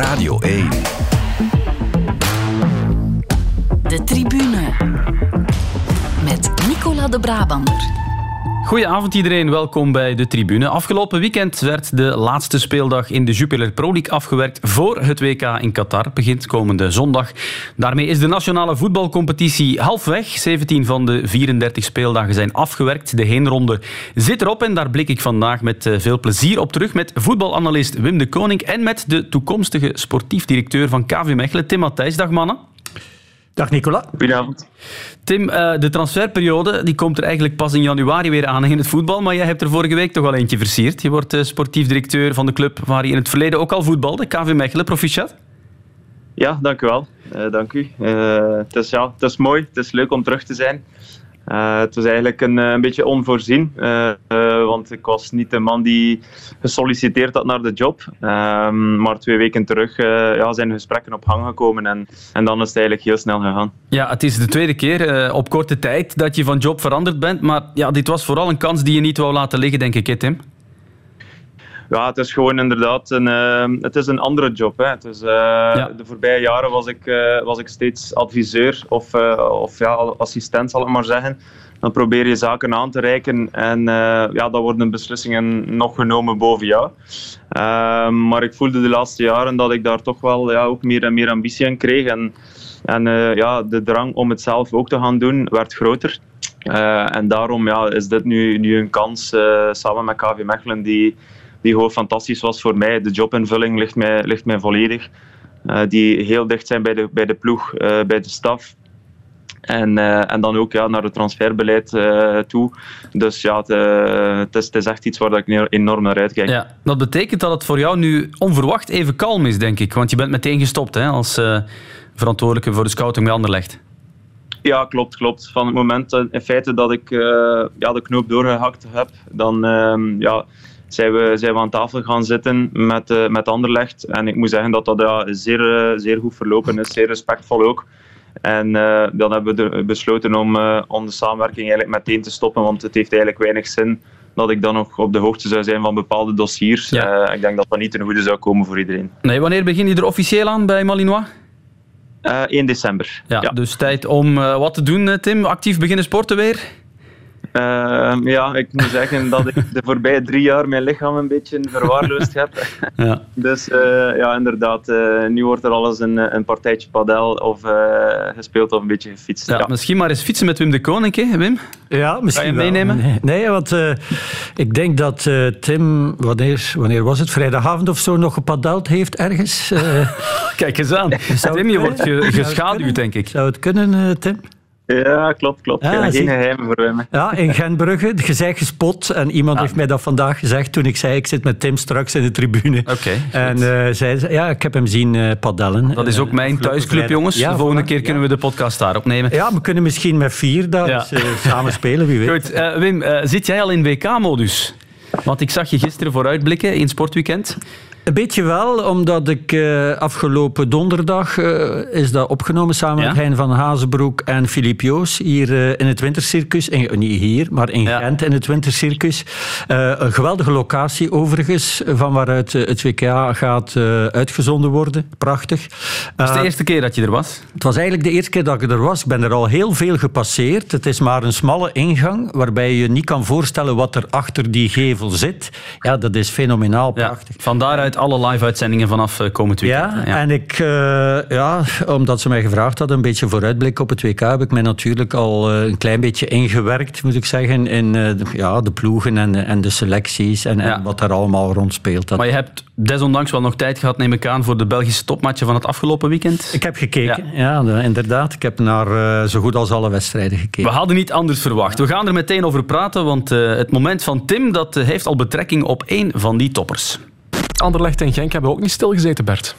Radio 1. De tribune. Met Nicola de Brabander. Goedenavond iedereen, welkom bij de tribune. Afgelopen weekend werd de laatste speeldag in de Jupiler Pro League afgewerkt voor het WK in Qatar. Begint komende zondag. Daarmee is de nationale voetbalcompetitie halfweg. 17 van de 34 speeldagen zijn afgewerkt. De heenronde zit erop en daar blik ik vandaag met eh, veel plezier op terug met voetbalanalist Wim de Koning en met de toekomstige sportief directeur van KV Mechelen, Tim Matthijs. Mannen. Dag Nicola. Goedenavond. Tim, eh, de transferperiode die komt er eigenlijk pas in januari weer aan in het voetbal, maar jij hebt er vorige week toch al eentje versierd. Je wordt eh, sportief directeur van de club waar je in het verleden ook al voetbalde, KV Mechelen. Proficiat. Ja, dank u wel. Uh, dank u. het, is, ja, het is mooi, het is leuk om terug te zijn. Uh, het was eigenlijk een, een beetje onvoorzien, uh, want ik was niet de man die gesolliciteerd had naar de job. Ehm, maar twee weken terug ja, zijn gesprekken op gang gekomen en, en dan is het eigenlijk heel snel gegaan. Ja, het is de tweede keer op korte tijd dat je van job veranderd bent, maar ja, dit was vooral een kans die je niet wou laten liggen, denk ik, Tim? Ja, het is gewoon inderdaad een, uh, het is een andere job. Hè. Het is, uh, ja. De voorbije jaren was ik, uh, was ik steeds adviseur of, of ja, assistent, zal ik maar zeggen. Dan probeer je zaken aan te reiken en ja, dan worden beslissingen nog genomen boven jou. Ehm, maar ik voelde de laatste jaren dat ik daar toch wel ja, ook meer en meer ambitie in kreeg. En, en ja, de drang om het zelf ook te gaan doen werd groter. en daarom ja, is dit nu, nu een kans samen met KV Mechelen die die gewoon fantastisch was voor mij. De jobinvulling ligt mij, ligt mij volledig. Uh, die heel dicht zijn bij de, bij de ploeg, uh, bij de staf. En, uh, en dan ook ja, naar het transferbeleid toe. Dus ja, het, is, is, echt iets waar ik enorm naar uitkijk. Ja, dat betekent dat het voor jou nu onverwacht even kalm is, denk ik. Want je bent meteen gestopt hè, als verantwoordelijke voor de scouting bij Anderlecht. Ja, klopt, klopt. Van het moment in feite dat ik ja, de knoop doorgehakt heb, dan ehm, ja, zijn we, zijn we aan tafel gaan zitten met, uh, met Anderlecht. En ik moet zeggen dat dat ja, zeer, eh, zeer goed verlopen is, zeer respectvol ook. En uh, dan hebben we besloten om, uh, om de samenwerking eigenlijk meteen te stoppen, want het heeft eigenlijk weinig zin dat ik dan nog op de hoogte zou zijn van bepaalde dossiers. Ja. Uh, ik denk dat dat niet ten goede zou komen voor iedereen. Nee, wanneer begin je er officieel aan bij Malinois? 1 december. Ja, ja, Dus tijd om wat te doen, Tim? Actief beginnen sporten weer? Uh, ja, ik moet zeggen dat ik de voorbije drie jaar mijn lichaam een beetje verwaarloosd heb. Ja. Dus uh, ja, inderdaad, uh, nu wordt er alles een, een partijtje padel of uh, gespeeld of een beetje gefietst. Ja, ja, Misschien maar eens fietsen met Wim de Koning, hè, Wim? Ja, misschien Kan je meenemen? Nee, nee, want ik denk dat Tim, wanneer, wanneer was het, vrijdagavond of zo, nog gepadeld heeft ergens. Kijk eens aan. Tim, je wordt geschaduwd, denk ik. Zou het kunnen, Tim? Ja, klopt, klopt. Ja, geen geheimen voor mij. Ja, in Gentbrugge. Je zei gespot en iemand ja. heeft mij dat vandaag gezegd toen ik zei ik zit met Tim straks in de tribune. Oké. Okay, en uh, zei ja, ik heb hem zien uh, padellen. Dat is ook mijn thuisclub, jongens. Ja, de volgende keer kunnen we de podcast daar opnemen. Ja, we kunnen misschien met vier daar ja. uh, samen spelen, wie weet. Goed, Wim, zit jij al in WK-modus? Want ik zag je gisteren vooruitblikken in Sportweekend. Een beetje wel, omdat ik uh, afgelopen donderdag uh, is dat opgenomen samen ja? met Hein van Hazenbroek en Filip Joos hier uh, in het Wintercircus. In, niet hier, maar in ja. Gent in het Wintercircus. een geweldige locatie overigens, van waaruit het WK gaat uitgezonden worden. Prachtig. Het is de eerste keer dat je er was? Het was eigenlijk de eerste keer dat ik er was. Ik ben er al heel veel gepasseerd. Het is maar een smalle ingang, waarbij je niet kan voorstellen wat er achter die gevel zit. Ja, dat is fenomenaal prachtig. Van daaruit alle live-uitzendingen vanaf komend weekend. Ja, ja. en ik, uh, ja, omdat ze mij gevraagd hadden, een beetje vooruitblik op het WK, heb ik mij natuurlijk al uh, een klein beetje ingewerkt, moet ik zeggen, in uh, de, ja, de ploegen en, en de selecties en, ja. en wat daar allemaal rond speelt. Dat... Maar je hebt desondanks wel nog tijd gehad, neem ik aan, voor de Belgische topmatchen van het afgelopen weekend? Ik heb gekeken, ja, ja inderdaad. Ik heb naar zo goed als alle wedstrijden gekeken. We hadden niet anders verwacht. We gaan er meteen over praten, want het moment van Tim dat heeft al betrekking op één van die toppers. Anderlecht en Genk hebben ook niet stilgezeten, Bert.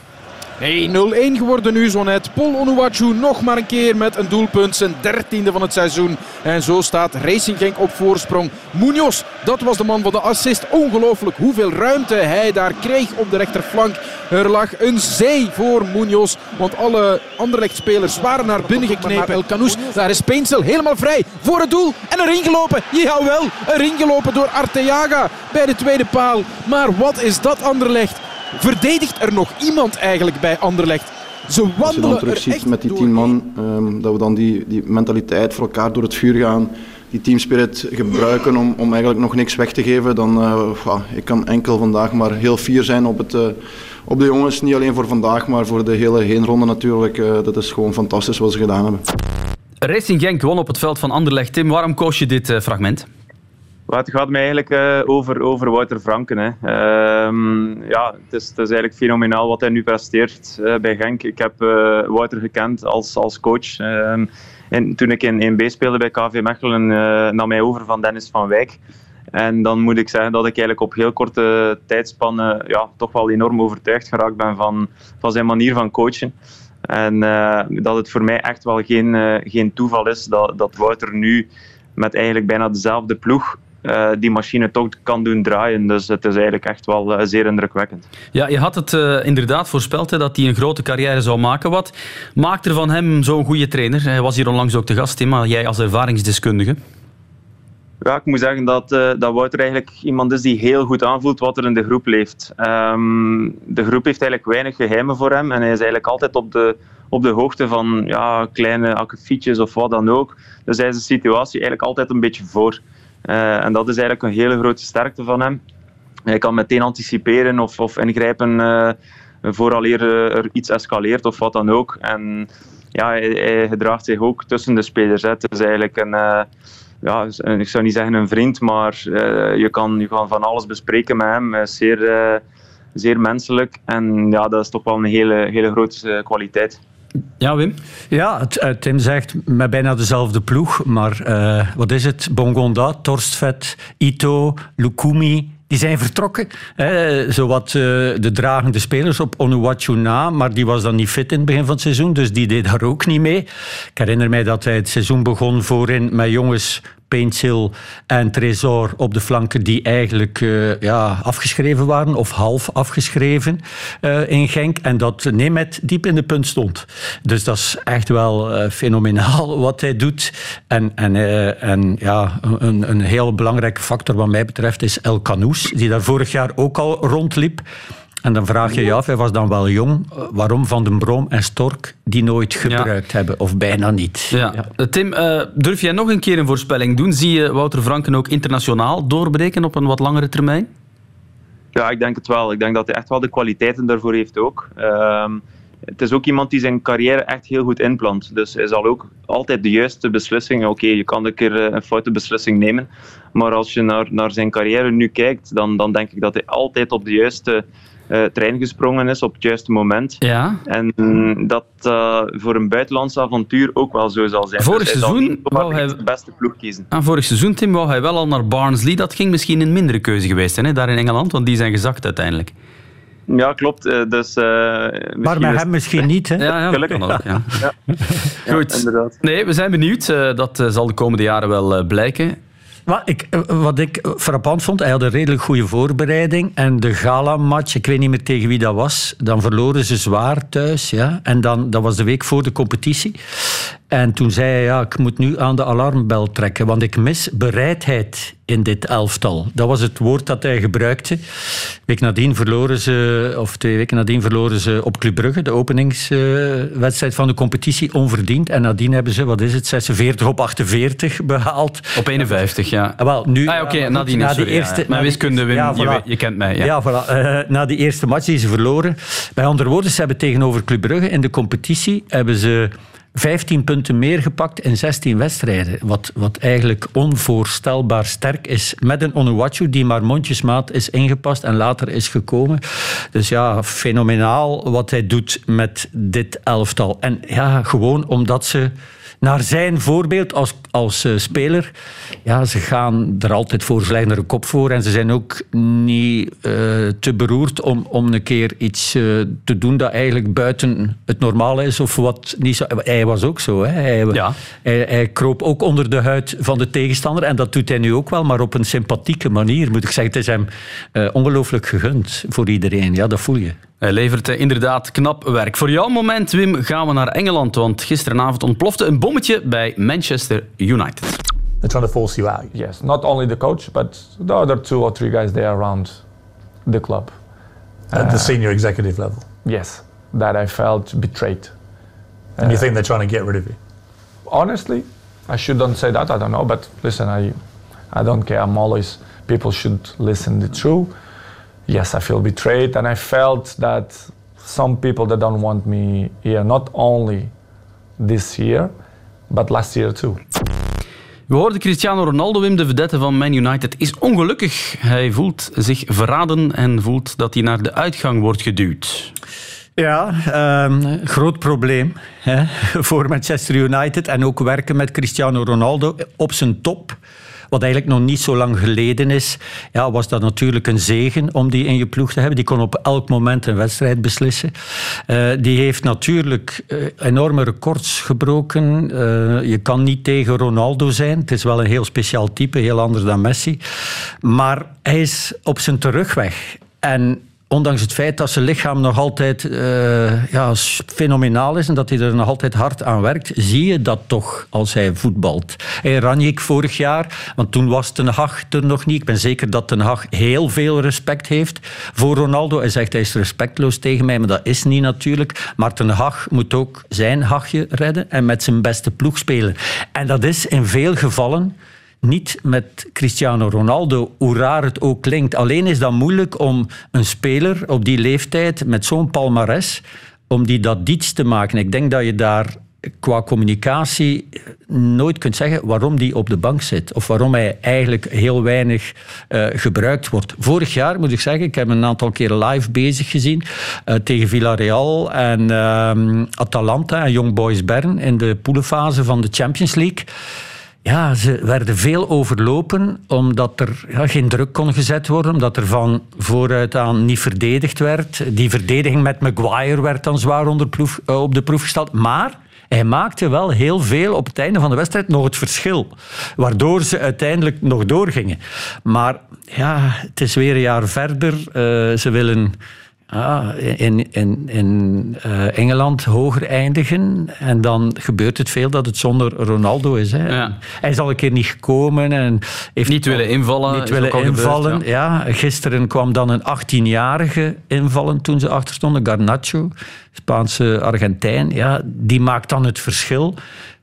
Nee, 0-1 geworden nu zo net. Paul Onuachu nog maar een keer met een doelpunt. Zijn dertiende van het seizoen. En zo staat Racing Genk op voorsprong. Munoz, dat was de man van de assist. Ongelooflijk hoeveel ruimte hij daar kreeg op de rechterflank. Er lag een zee voor Munoz. Want alle Anderlecht-spelers waren naar binnen geknepen. El Canous, daar is Peensel helemaal vrij voor het doel. En erin gelopen. Jawel, erin gelopen door Arteaga bij de tweede paal. Maar wat is dat Anderlecht? Verdedigt er nog iemand eigenlijk bij Anderlecht? Ze wandelen Als je dan terugziet met die tien man, um, dat we dan die, die mentaliteit voor elkaar door het vuur gaan, die teamspirit gebruiken om, om eigenlijk nog niks weg te geven, dan uh, ik kan enkel vandaag maar heel fier zijn op, het, uh, op de jongens. Niet alleen voor vandaag, maar voor de hele heenronde natuurlijk. Uh, dat is gewoon fantastisch wat ze gedaan hebben. Racing Genk won op het veld van Anderlecht. Tim, waarom koos je dit fragment? Het gaat mij eigenlijk uh, over, over Wouter Franken. Hè. Uh, ja, het is, het is eigenlijk fenomenaal wat hij nu presteert uh, bij Genk. Ik heb uh, Wouter gekend als, als coach. Ehm, en toen ik in 1B speelde bij KV Mechelen, nam mij over van Dennis van Wijk. En dan moet ik zeggen dat ik eigenlijk op heel korte tijdspannen ja, toch wel enorm overtuigd geraakt ben van, van zijn manier van coachen. En dat het voor mij echt wel geen, geen toeval is dat, dat Wouter nu met eigenlijk bijna dezelfde ploeg uh, die machine toch kan doen draaien. Dus het is eigenlijk echt wel uh, zeer indrukwekkend. Ja, je had het uh, inderdaad voorspeld hè, dat hij een grote carrière zou maken. Wat maakt er van hem zo'n goede trainer? Hij was hier onlangs ook te gast, maar jij als ervaringsdeskundige. Ja, ik moet zeggen dat, dat Wouter eigenlijk iemand is die heel goed aanvoelt wat er in de groep leeft. Um, de groep heeft eigenlijk weinig geheimen voor hem en hij is eigenlijk altijd op de, op de hoogte van ja, kleine akkefietjes of wat dan ook. Dus hij is de situatie eigenlijk altijd een beetje voor. Uh, en dat is eigenlijk een hele grote sterkte van hem. Hij kan meteen anticiperen of, of ingrijpen uh, vooraleer er iets escaleert of wat dan ook. En ja, hij, gedraagt zich ook tussen de spelers. Hè. Het is eigenlijk een, ja, ik zou niet zeggen een vriend, maar je, kan, je kan van alles bespreken met hem. Hij is zeer, zeer menselijk en ja, dat is toch wel een hele, hele grote kwaliteit. Ja, Wim? Ja, uh, Tim zegt met bijna dezelfde ploeg, maar uh, wat is het? Bongonda, Torstvet, Ito, Lukumi, die zijn vertrokken. Hè, zowat uh, de dragende spelers op Onuwachu na, maar die was dan niet fit in het begin van het seizoen, dus die deed daar ook niet mee. Ik herinner mij dat hij het seizoen begon voorin met jongens Paintsil en Tresor op de flanken die eigenlijk uh, ja, afgeschreven waren of half afgeschreven uh, in Genk. En dat Nemet diep in de punt stond. Dus dat is echt wel uh, fenomenaal wat hij doet. En, en, en ja, een, een heel belangrijke factor wat mij betreft is El Canoes, die daar vorig jaar ook al rondliep. En dan vraag je je af, hij was dan wel jong, waarom Van den Broom en Stork die nooit gebruikt hebben, of bijna niet. Ja. ja. Tim, uh, durf jij nog een keer een voorspelling doen? Zie je Wouter Franken ook internationaal doorbreken op een wat langere termijn? Ja, ik denk het wel. Ik denk dat hij echt wel de kwaliteiten daarvoor heeft ook. Uh, het is ook iemand die zijn carrière echt heel goed inplant. Dus hij zal ook altijd de juiste beslissing. Oké, je kan een keer eh, een foute beslissing nemen. Maar als je naar, naar zijn carrière nu kijkt, dan, dan denk ik dat hij altijd op de juiste trein gesprongen is op het juiste moment. Ja. En dat uh, voor een buitenlands avontuur ook wel zo zal zijn. Vorig dus seizoen wou hij de beste ploeg kiezen. Ah, vorig seizoen, Tim, wou hij wel al naar Barnsley. Dat ging misschien een mindere keuze geweest zijn, hè, daar in Engeland, want die zijn gezakt uiteindelijk. Ja, klopt. Uh, dus, maar met hem misschien niet, hè? Ja, ja gelukkig. Ook, ja. ja. Goed. nee, we zijn benieuwd. dat zal de komende jaren wel blijken. Wat ik, eh, wat ik frappant vond, hij had een redelijk goede voorbereiding. En de gala-match, ik weet niet meer tegen wie dat was, dan verloren ze zwaar thuis. Ja? En dan, dat was de week voor de competitie. En toen zei hij, ja, ik moet nu aan de alarmbel trekken, want ik mis bereidheid in dit elftal. Dat was het woord dat hij gebruikte. week nadien verloren ze, of twee weken nadien verloren ze op Club Brugge, de openingswedstrijd van de competitie, onverdiend. En nadien hebben ze, wat is het, 46 op 48 behaald. Op 51, ja. Ah, wel, nu, ah, oké, nadien, na die eerste, Mijn wiskunde, Wim, ja, je, je, kent mij. Ja, ja voilà. Uh, na die eerste match die ze verloren. Bij andere woorden, ze hebben tegenover Club Brugge in de competitie hebben ze 15 punten meer gepakt in 16 wedstrijden. Wat, wat eigenlijk onvoorstelbaar sterk is. Met een Onuwachu die maar mondjesmaat is ingepast en later is gekomen. Dus ja, fenomenaal wat hij doet met dit elftal. En ja, gewoon omdat ze naar zijn voorbeeld als, als uh, speler, ja, ze gaan er altijd voor, ze leggen er een kop voor en ze zijn ook niet uh, te beroerd om, om een keer iets uh, te doen dat eigenlijk buiten het normale is of wat niet zo. Hij was ook zo, hè. Hij, ja. hij, hij, kroop ook onder de huid van de tegenstander en dat doet hij nu ook wel, maar op een sympathieke manier, moet ik zeggen. Het is hem ongelooflijk gegund voor iedereen, ja, dat voel je. Hij levert inderdaad knap werk. Voor jouw moment, Wim, gaan we naar Engeland. Want gisteravond ontplofte een bommetje bij Manchester United. They're trying to force you out. Yes, not only the coach, but the other two or three guys there around the club. At the senior executive level? Yes, that I felt betrayed. And you think they're trying to get rid of you? Honestly, I shouldn't say that. I don't know, but listen, I, I don't care. I'm always people should listen the truth. Yes, I feel betrayed, and I felt that some people that don't want me here, not only this year, but last year too. We hoorden Cristiano Ronaldo, Wim, de vedette van Man United, is ongelukkig. Hij voelt zich verraden en voelt dat hij naar de uitgang wordt geduwd. Ja, um, groot probleem hè, voor Manchester United. En ook werken met Cristiano Ronaldo op zijn top wat eigenlijk nog niet zo lang geleden is, ja, was dat natuurlijk een zegen om die in je ploeg te hebben. Die kon op elk moment een wedstrijd beslissen. Uh, die heeft natuurlijk uh, enorme records gebroken. Uh, je kan niet tegen Ronaldo zijn. Het is wel een heel speciaal type, heel anders dan Messi. Maar hij is op zijn terugweg. En ondanks het feit dat zijn lichaam nog altijd uh, ja, fenomenaal is en dat hij er nog altijd hard aan werkt, zie je dat toch als hij voetbalt. En Ranjik vorig jaar, want toen was Ten Hag er nog niet. Ik ben zeker dat Ten Hag heel veel respect heeft voor Ronaldo. Hij zegt hij is respectloos tegen mij, maar dat is niet natuurlijk. Maar Ten Hag moet ook zijn hachje redden en met zijn beste ploeg spelen. En dat is in veel gevallen niet met Cristiano Ronaldo, hoe raar het ook klinkt. Alleen is dat moeilijk om een speler op die leeftijd met zo'n palmares, om die dat diets te maken. Ik denk dat je daar qua communicatie nooit kunt zeggen waarom die op de bank zit. Of waarom hij eigenlijk heel weinig uh, gebruikt wordt. Vorig jaar moet ik zeggen, ik heb een aantal keer live bezig gezien uh, tegen Villarreal en uh, Atalanta en Young Boys Bern in de poelenfase van de Champions League. Ja, ze werden veel overlopen omdat er ja, geen druk kon gezet worden, omdat er van vooruit aan niet verdedigd werd. Die verdediging met Maguire werd dan zwaar onder uh, op de proef gesteld. Maar hij maakte wel heel veel op het einde van de wedstrijd nog het verschil. Waardoor ze uiteindelijk nog doorgingen. Maar ja, het is weer een jaar verder. Uh, ze willen ja, in, in, in uh, Engeland hoger eindigen. En dan gebeurt het veel dat het zonder Ronaldo is. Hè. Ja. Hij is al een keer niet gekomen. En heeft niet willen invallen. Niet willen invallen, gebeurd, ja. ja. Gisteren kwam dan een 18-jarige invallen toen ze achter stonden. Garnacho, Spaanse Argentijn. Ja, die maakt dan het verschil.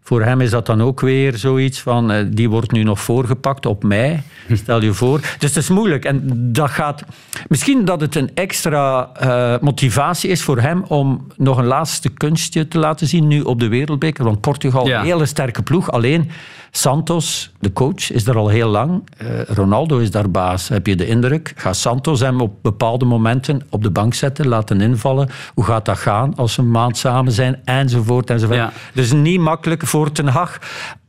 Voor hem is dat dan ook weer zoiets van, uh, die wordt nu nog voorgepakt op mij. Stel je voor. Dus het is moeilijk. En dat gaat... Misschien dat het een extra uh, motivatie is voor hem om nog een laatste kunstje te laten zien nu op de Wereldbeker. Want Portugal, ja. een hele sterke ploeg. Alleen Santos, de coach, is er al heel lang. Uh, Ronaldo is daar baas, heb je de indruk. Gaat Santos hem op bepaalde momenten op de bank zetten, laten invallen? Hoe gaat dat gaan als ze een maand samen zijn? Enzovoort, enzovoort. Ja. Dus niet makkelijk voor Ten Hag.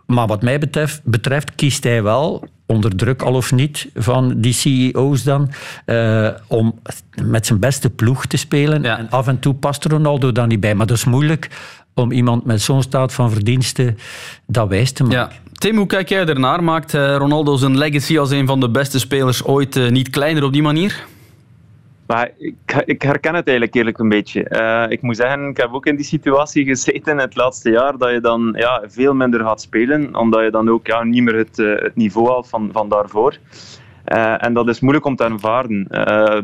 Maar wat mij betreft, betreft kiest hij wel onder druk al of niet van die CEO's dan, uh, om met zijn beste ploeg te spelen. Ja. En af en toe past Ronaldo dan niet bij. Maar dat is moeilijk om iemand met zo'n staat van verdiensten dat wijs te maken. Ja. Tim, hoe kijk jij ernaar? Maakt Ronaldo zijn legacy als een van de beste spelers ooit uh, niet kleiner op die manier? Maar ik, ik, herken het eigenlijk eerlijk een beetje. Uh, ik moet zeggen, ik heb ook in die situatie gezeten het laatste jaar dat je dan ja, veel minder gaat spelen, omdat je dan ook ja, niet meer het, het niveau haalt van, van daarvoor. En dat is moeilijk om te aanvaarden.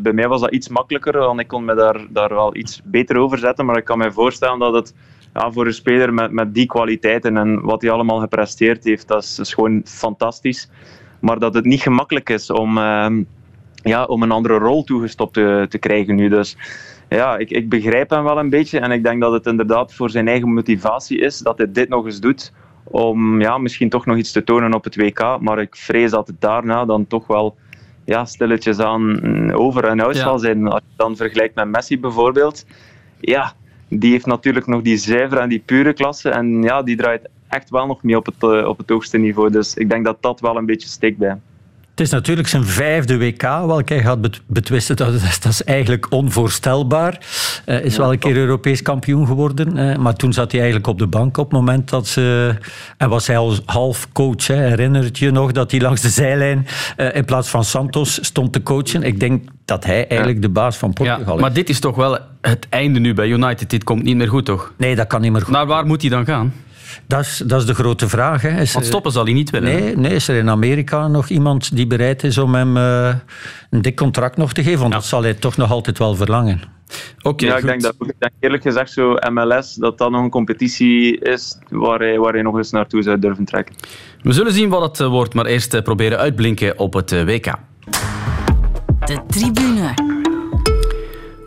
bij mij was dat iets makkelijker, want ik kon me daar, daar wel iets beter over zetten, maar ik kan me voorstellen dat het ja, voor een speler met, met die kwaliteiten en wat hij allemaal gepresteerd heeft, dat is, is gewoon fantastisch. Maar dat het niet gemakkelijk is om ja, om een andere rol toegestopt te, te krijgen nu. Dus ja, ik, ik begrijp hem wel een beetje. En ik denk dat het inderdaad voor zijn eigen motivatie is dat hij dit nog eens doet. Om ja, misschien toch nog iets te tonen op het WK. Maar ik vrees dat het daarna dan toch wel ja, stilletjes aan over en uit ja. zal zijn. Als je dan vergelijkt met Messi bijvoorbeeld. Ja, die heeft natuurlijk nog die zuivere en die pure klasse. En ja, die draait echt wel nog mee op het, op het hoogste niveau. Dus ik denk dat dat wel een beetje steekt bij. Het is natuurlijk zijn vijfde WK. Welke hij gaat betwisten, dat, dat is eigenlijk onvoorstelbaar. Hij uh, is ja, wel een keer Europees kampioen geworden. Uh, maar toen zat hij eigenlijk op de bank op het moment dat ze... En was hij al half coach. Hè. Herinnert je nog dat hij langs de zijlijn uh, in plaats van Santos stond te coachen? Ik denk dat hij eigenlijk de baas van Portugal ja, is. Maar dit is toch wel het einde nu bij United. Dit komt niet meer goed, toch? Nee, dat kan niet meer goed. Naar waar moet hij dan gaan? Dat is, dat is de grote vraag. Hè. Is Want stoppen zal hij niet willen. Nee, nee, is er in Amerika nog iemand die bereid is om hem uh, een dik contract nog te geven? Want dat zal hij toch nog altijd wel verlangen. Oké. ja, ik denk, dat, ik denk eerlijk gezegd zo MLS, dat dat nog een competitie is waar hij, waar hij nog eens naartoe zou durven trekken. We zullen zien wat het wordt, maar eerst proberen uitblinken op het WK. De tribune.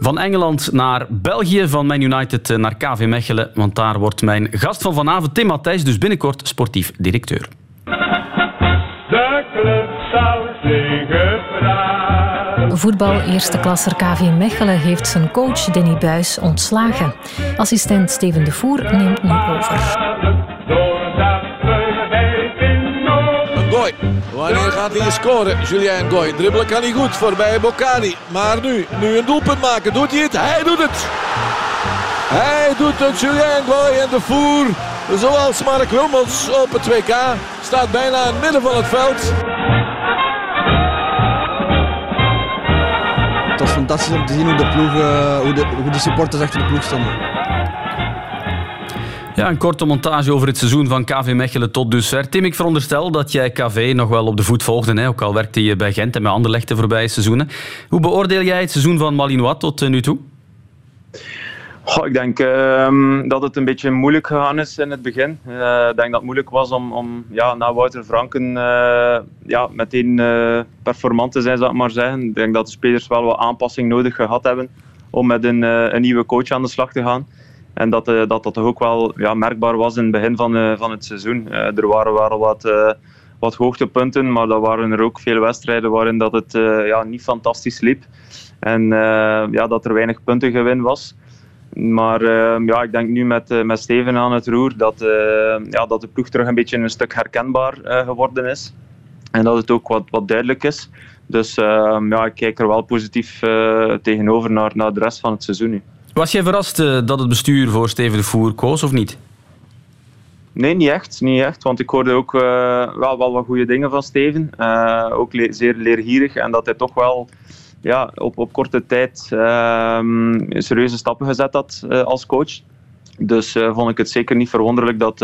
Van Engeland naar België, van Man United naar KV Mechelen. Want daar wordt mijn gast van vanavond, Tim Matthijs, dus binnenkort sportief directeur. De club zou Voetbal eerste klasser KV Mechelen heeft zijn coach Danny Buis ontslagen. Assistent Steven de Voer neemt nu over. Wanneer gaat hij scoren? Julien Goy. Dribbelen kan hij goed voorbij Bocani. Maar nu, nu een doelpunt maken. Doet hij het? Hij doet het. Hij doet het. Julien Goy en de voer. Zoals Mark Rummels op het WK. Staat bijna in het midden van het veld. Het was fantastisch om te zien hoe de, ploeg, uh, hoe de, hoe de supporters achter de ploeg stonden. Ja, een korte montage over het seizoen van KV Mechelen tot dusver. Tim, ik veronderstel dat jij KV nog wel op de voet volgde, hè? ook al werkte je bij Gent en met Anderlecht de voorbije seizoenen. Hoe beoordeel jij het seizoen van Malinois tot eh, nu toe? ik denk ehm, dat het een beetje moeilijk gegaan is in het begin. Uh, ik denk dat het moeilijk was om, om ja, na Wouter Franken uh, ja, meteen performant te zijn, zou ik maar zeggen. Ik denk dat de spelers wel wat aanpassing nodig gehad hebben om met een, een nieuwe coach aan de slag te gaan. En dat, uh, dat dat toch ook wel ja, merkbaar was in het begin van, uh, van het seizoen. Uh, er waren wel wat, wat hoogtepunten, maar er waren er ook veel wedstrijden waarin dat het ja, niet fantastisch liep. En ja, dat er weinig punten gewin was. Maar ja, ik denk nu met, met Steven aan het roer dat, ja, dat de ploeg terug een beetje een stuk herkenbaar geworden is. En dat het ook wat, wat duidelijk is. Dus ja, ik kijk er wel positief tegenover naar, naar de rest van het seizoen nu. Was jij verrast uh, dat het bestuur voor Steven de Voer koos of niet? Nee, niet echt, niet echt. Want ik hoorde ook uh, wel, wel wat goede dingen van Steven. Uh, ook zeer leergierig. En dat hij toch wel ja, op, op korte tijd ehm, serieuze stappen gezet had als coach. Dus vond ik het zeker niet verwonderlijk dat,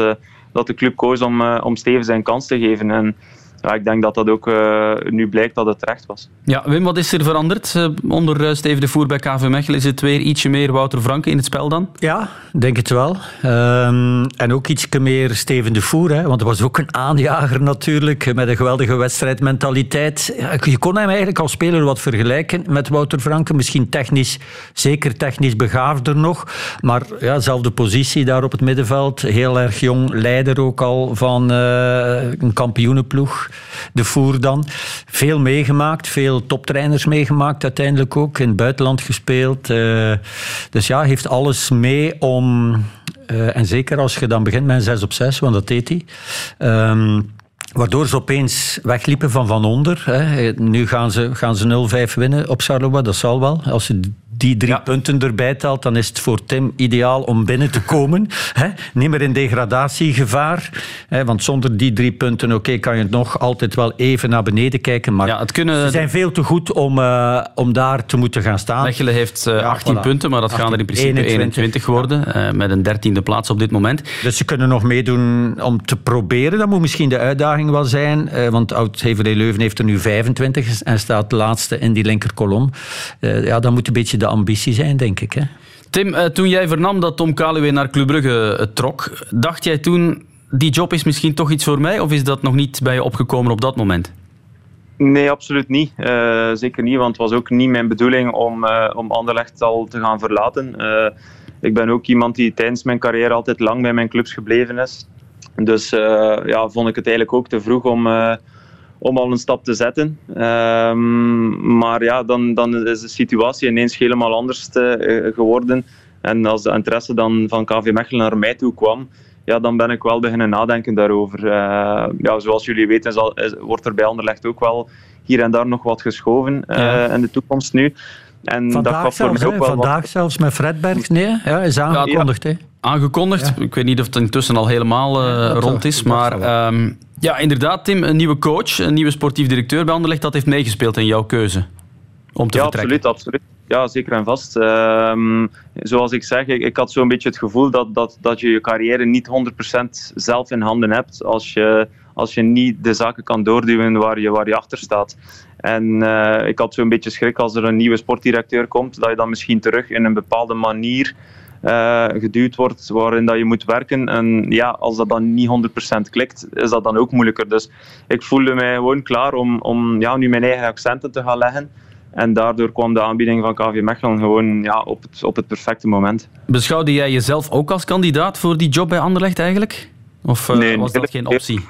dat de club koos om, om Steven zijn kans te geven. En ja, ik denk dat dat ook uh, nu blijkt dat het terecht was. Ja, Wim, wat is er veranderd uh, onder uh, Steven de Voer bij KV Mechelen? Is het weer ietsje meer Wouter Franke in het spel dan? Ja, denk het wel. Um, en ook ietsje meer Steven de Voer, hè, want hij was ook een aanjager natuurlijk, met een geweldige wedstrijdmentaliteit. Je kon hem eigenlijk als speler wat vergelijken met Wouter Franke. Misschien technisch, zeker technisch begaafder nog, maar ja, zelfde positie daar op het middenveld. Heel erg jong, leider ook al van een kampioenenploeg de Voer dan. Veel meegemaakt, veel toptrainers meegemaakt uiteindelijk ook. In het buitenland gespeeld. Uh, dus ja, heeft alles mee om... Uh, en zeker als je dan begint met een 6 op 6, want dat deed hij. Um, Waardoor ze opeens wegliepen van van onder. Hè. Nu gaan ze, gaan ze 0-5 winnen op Charleroi, dat zal wel. Als ze die drie punten erbij telt, dan is het voor Tim ideaal om binnen te komen. Hè? Niet meer in degradatiegevaar. Hè? Want zonder die drie punten, oké, kan je nog altijd wel even naar beneden kijken. Maar ja, het kunnen... ze zijn veel te goed om, uh, om daar te moeten gaan staan. Mechelen heeft uh, 18 ja, voilà. punten, maar dat 18, gaan er in principe 21, 21 worden. Ja. Uh, met een dertiende plaats op dit moment. Dus ze kunnen nog meedoen om te proberen. Dat moet misschien de uitdaging wel zijn. Want Oud-Heverlee Leuven heeft er nu 25 en staat laatste in die linkerkolom. ja, dan moet een beetje de ambitie zijn, denk ik. Hè? Tim, eh, toen jij vernam dat Tom Kaluwe naar Club Brugge eh, trok, dacht jij toen, die job is misschien toch iets voor mij? Of is dat nog niet bij je opgekomen op dat moment? Nee, absoluut niet. Uh, zeker niet, want het was ook niet mijn bedoeling om, uh, om Anderlecht al te gaan verlaten. Uh, ik ben ook iemand die tijdens mijn carrière altijd lang bij mijn clubs gebleven is. Dus ja, vond ik het eigenlijk ook te vroeg om om al een stap te zetten. Um, maar ja, dan, dan is de situatie ineens helemaal anders te, uh, geworden. En als de interesse dan van KV Mechelen naar mij toe kwam, ja, dan ben ik wel beginnen nadenken daarover. Uh, ja, zoals jullie weten zal, is, wordt er bij Anderlecht ook wel hier en daar nog wat geschoven uh, ja. in de toekomst nu. En vandaag dat zelfs, voor mij ook wel vandaag wat... zelfs met Fredberg, nee, ja, is aangekondigd. Ja, aangekondigd. Ja. Ik weet niet of het intussen al helemaal uh, rond is, maar... Um, ja, inderdaad, Tim. Een nieuwe coach, een nieuwe sportief directeur bij Anderlecht, dat heeft meegespeeld in jouw keuze om te ja, vertrekken. absoluut, absoluut. Ja, zeker en vast. Ehm, zoals ik zeg, ik, ik had zo'n beetje het gevoel dat, dat, dat je je carrière niet 100% zelf in handen hebt als je, als je niet de zaken kan doorduwen waar je, waar je achter staat. En uh, ik had zo'n beetje schrik als er een nieuwe sportdirecteur komt, dat je dan misschien terug in een bepaalde manier uh, geduwd wordt waarin dat je moet werken. En ja, als dat dan niet 100% klikt, is dat dan ook moeilijker. Dus ik voelde mij gewoon klaar om, om ja, nu mijn eigen accenten te gaan leggen. En daardoor kwam de aanbieding van KV Mechelen gewoon ja, op, het, op het perfecte moment. Beschouwde jij jezelf ook als kandidaat voor die job bij Anderlecht eigenlijk? Of uh, nee, was dat geen optie?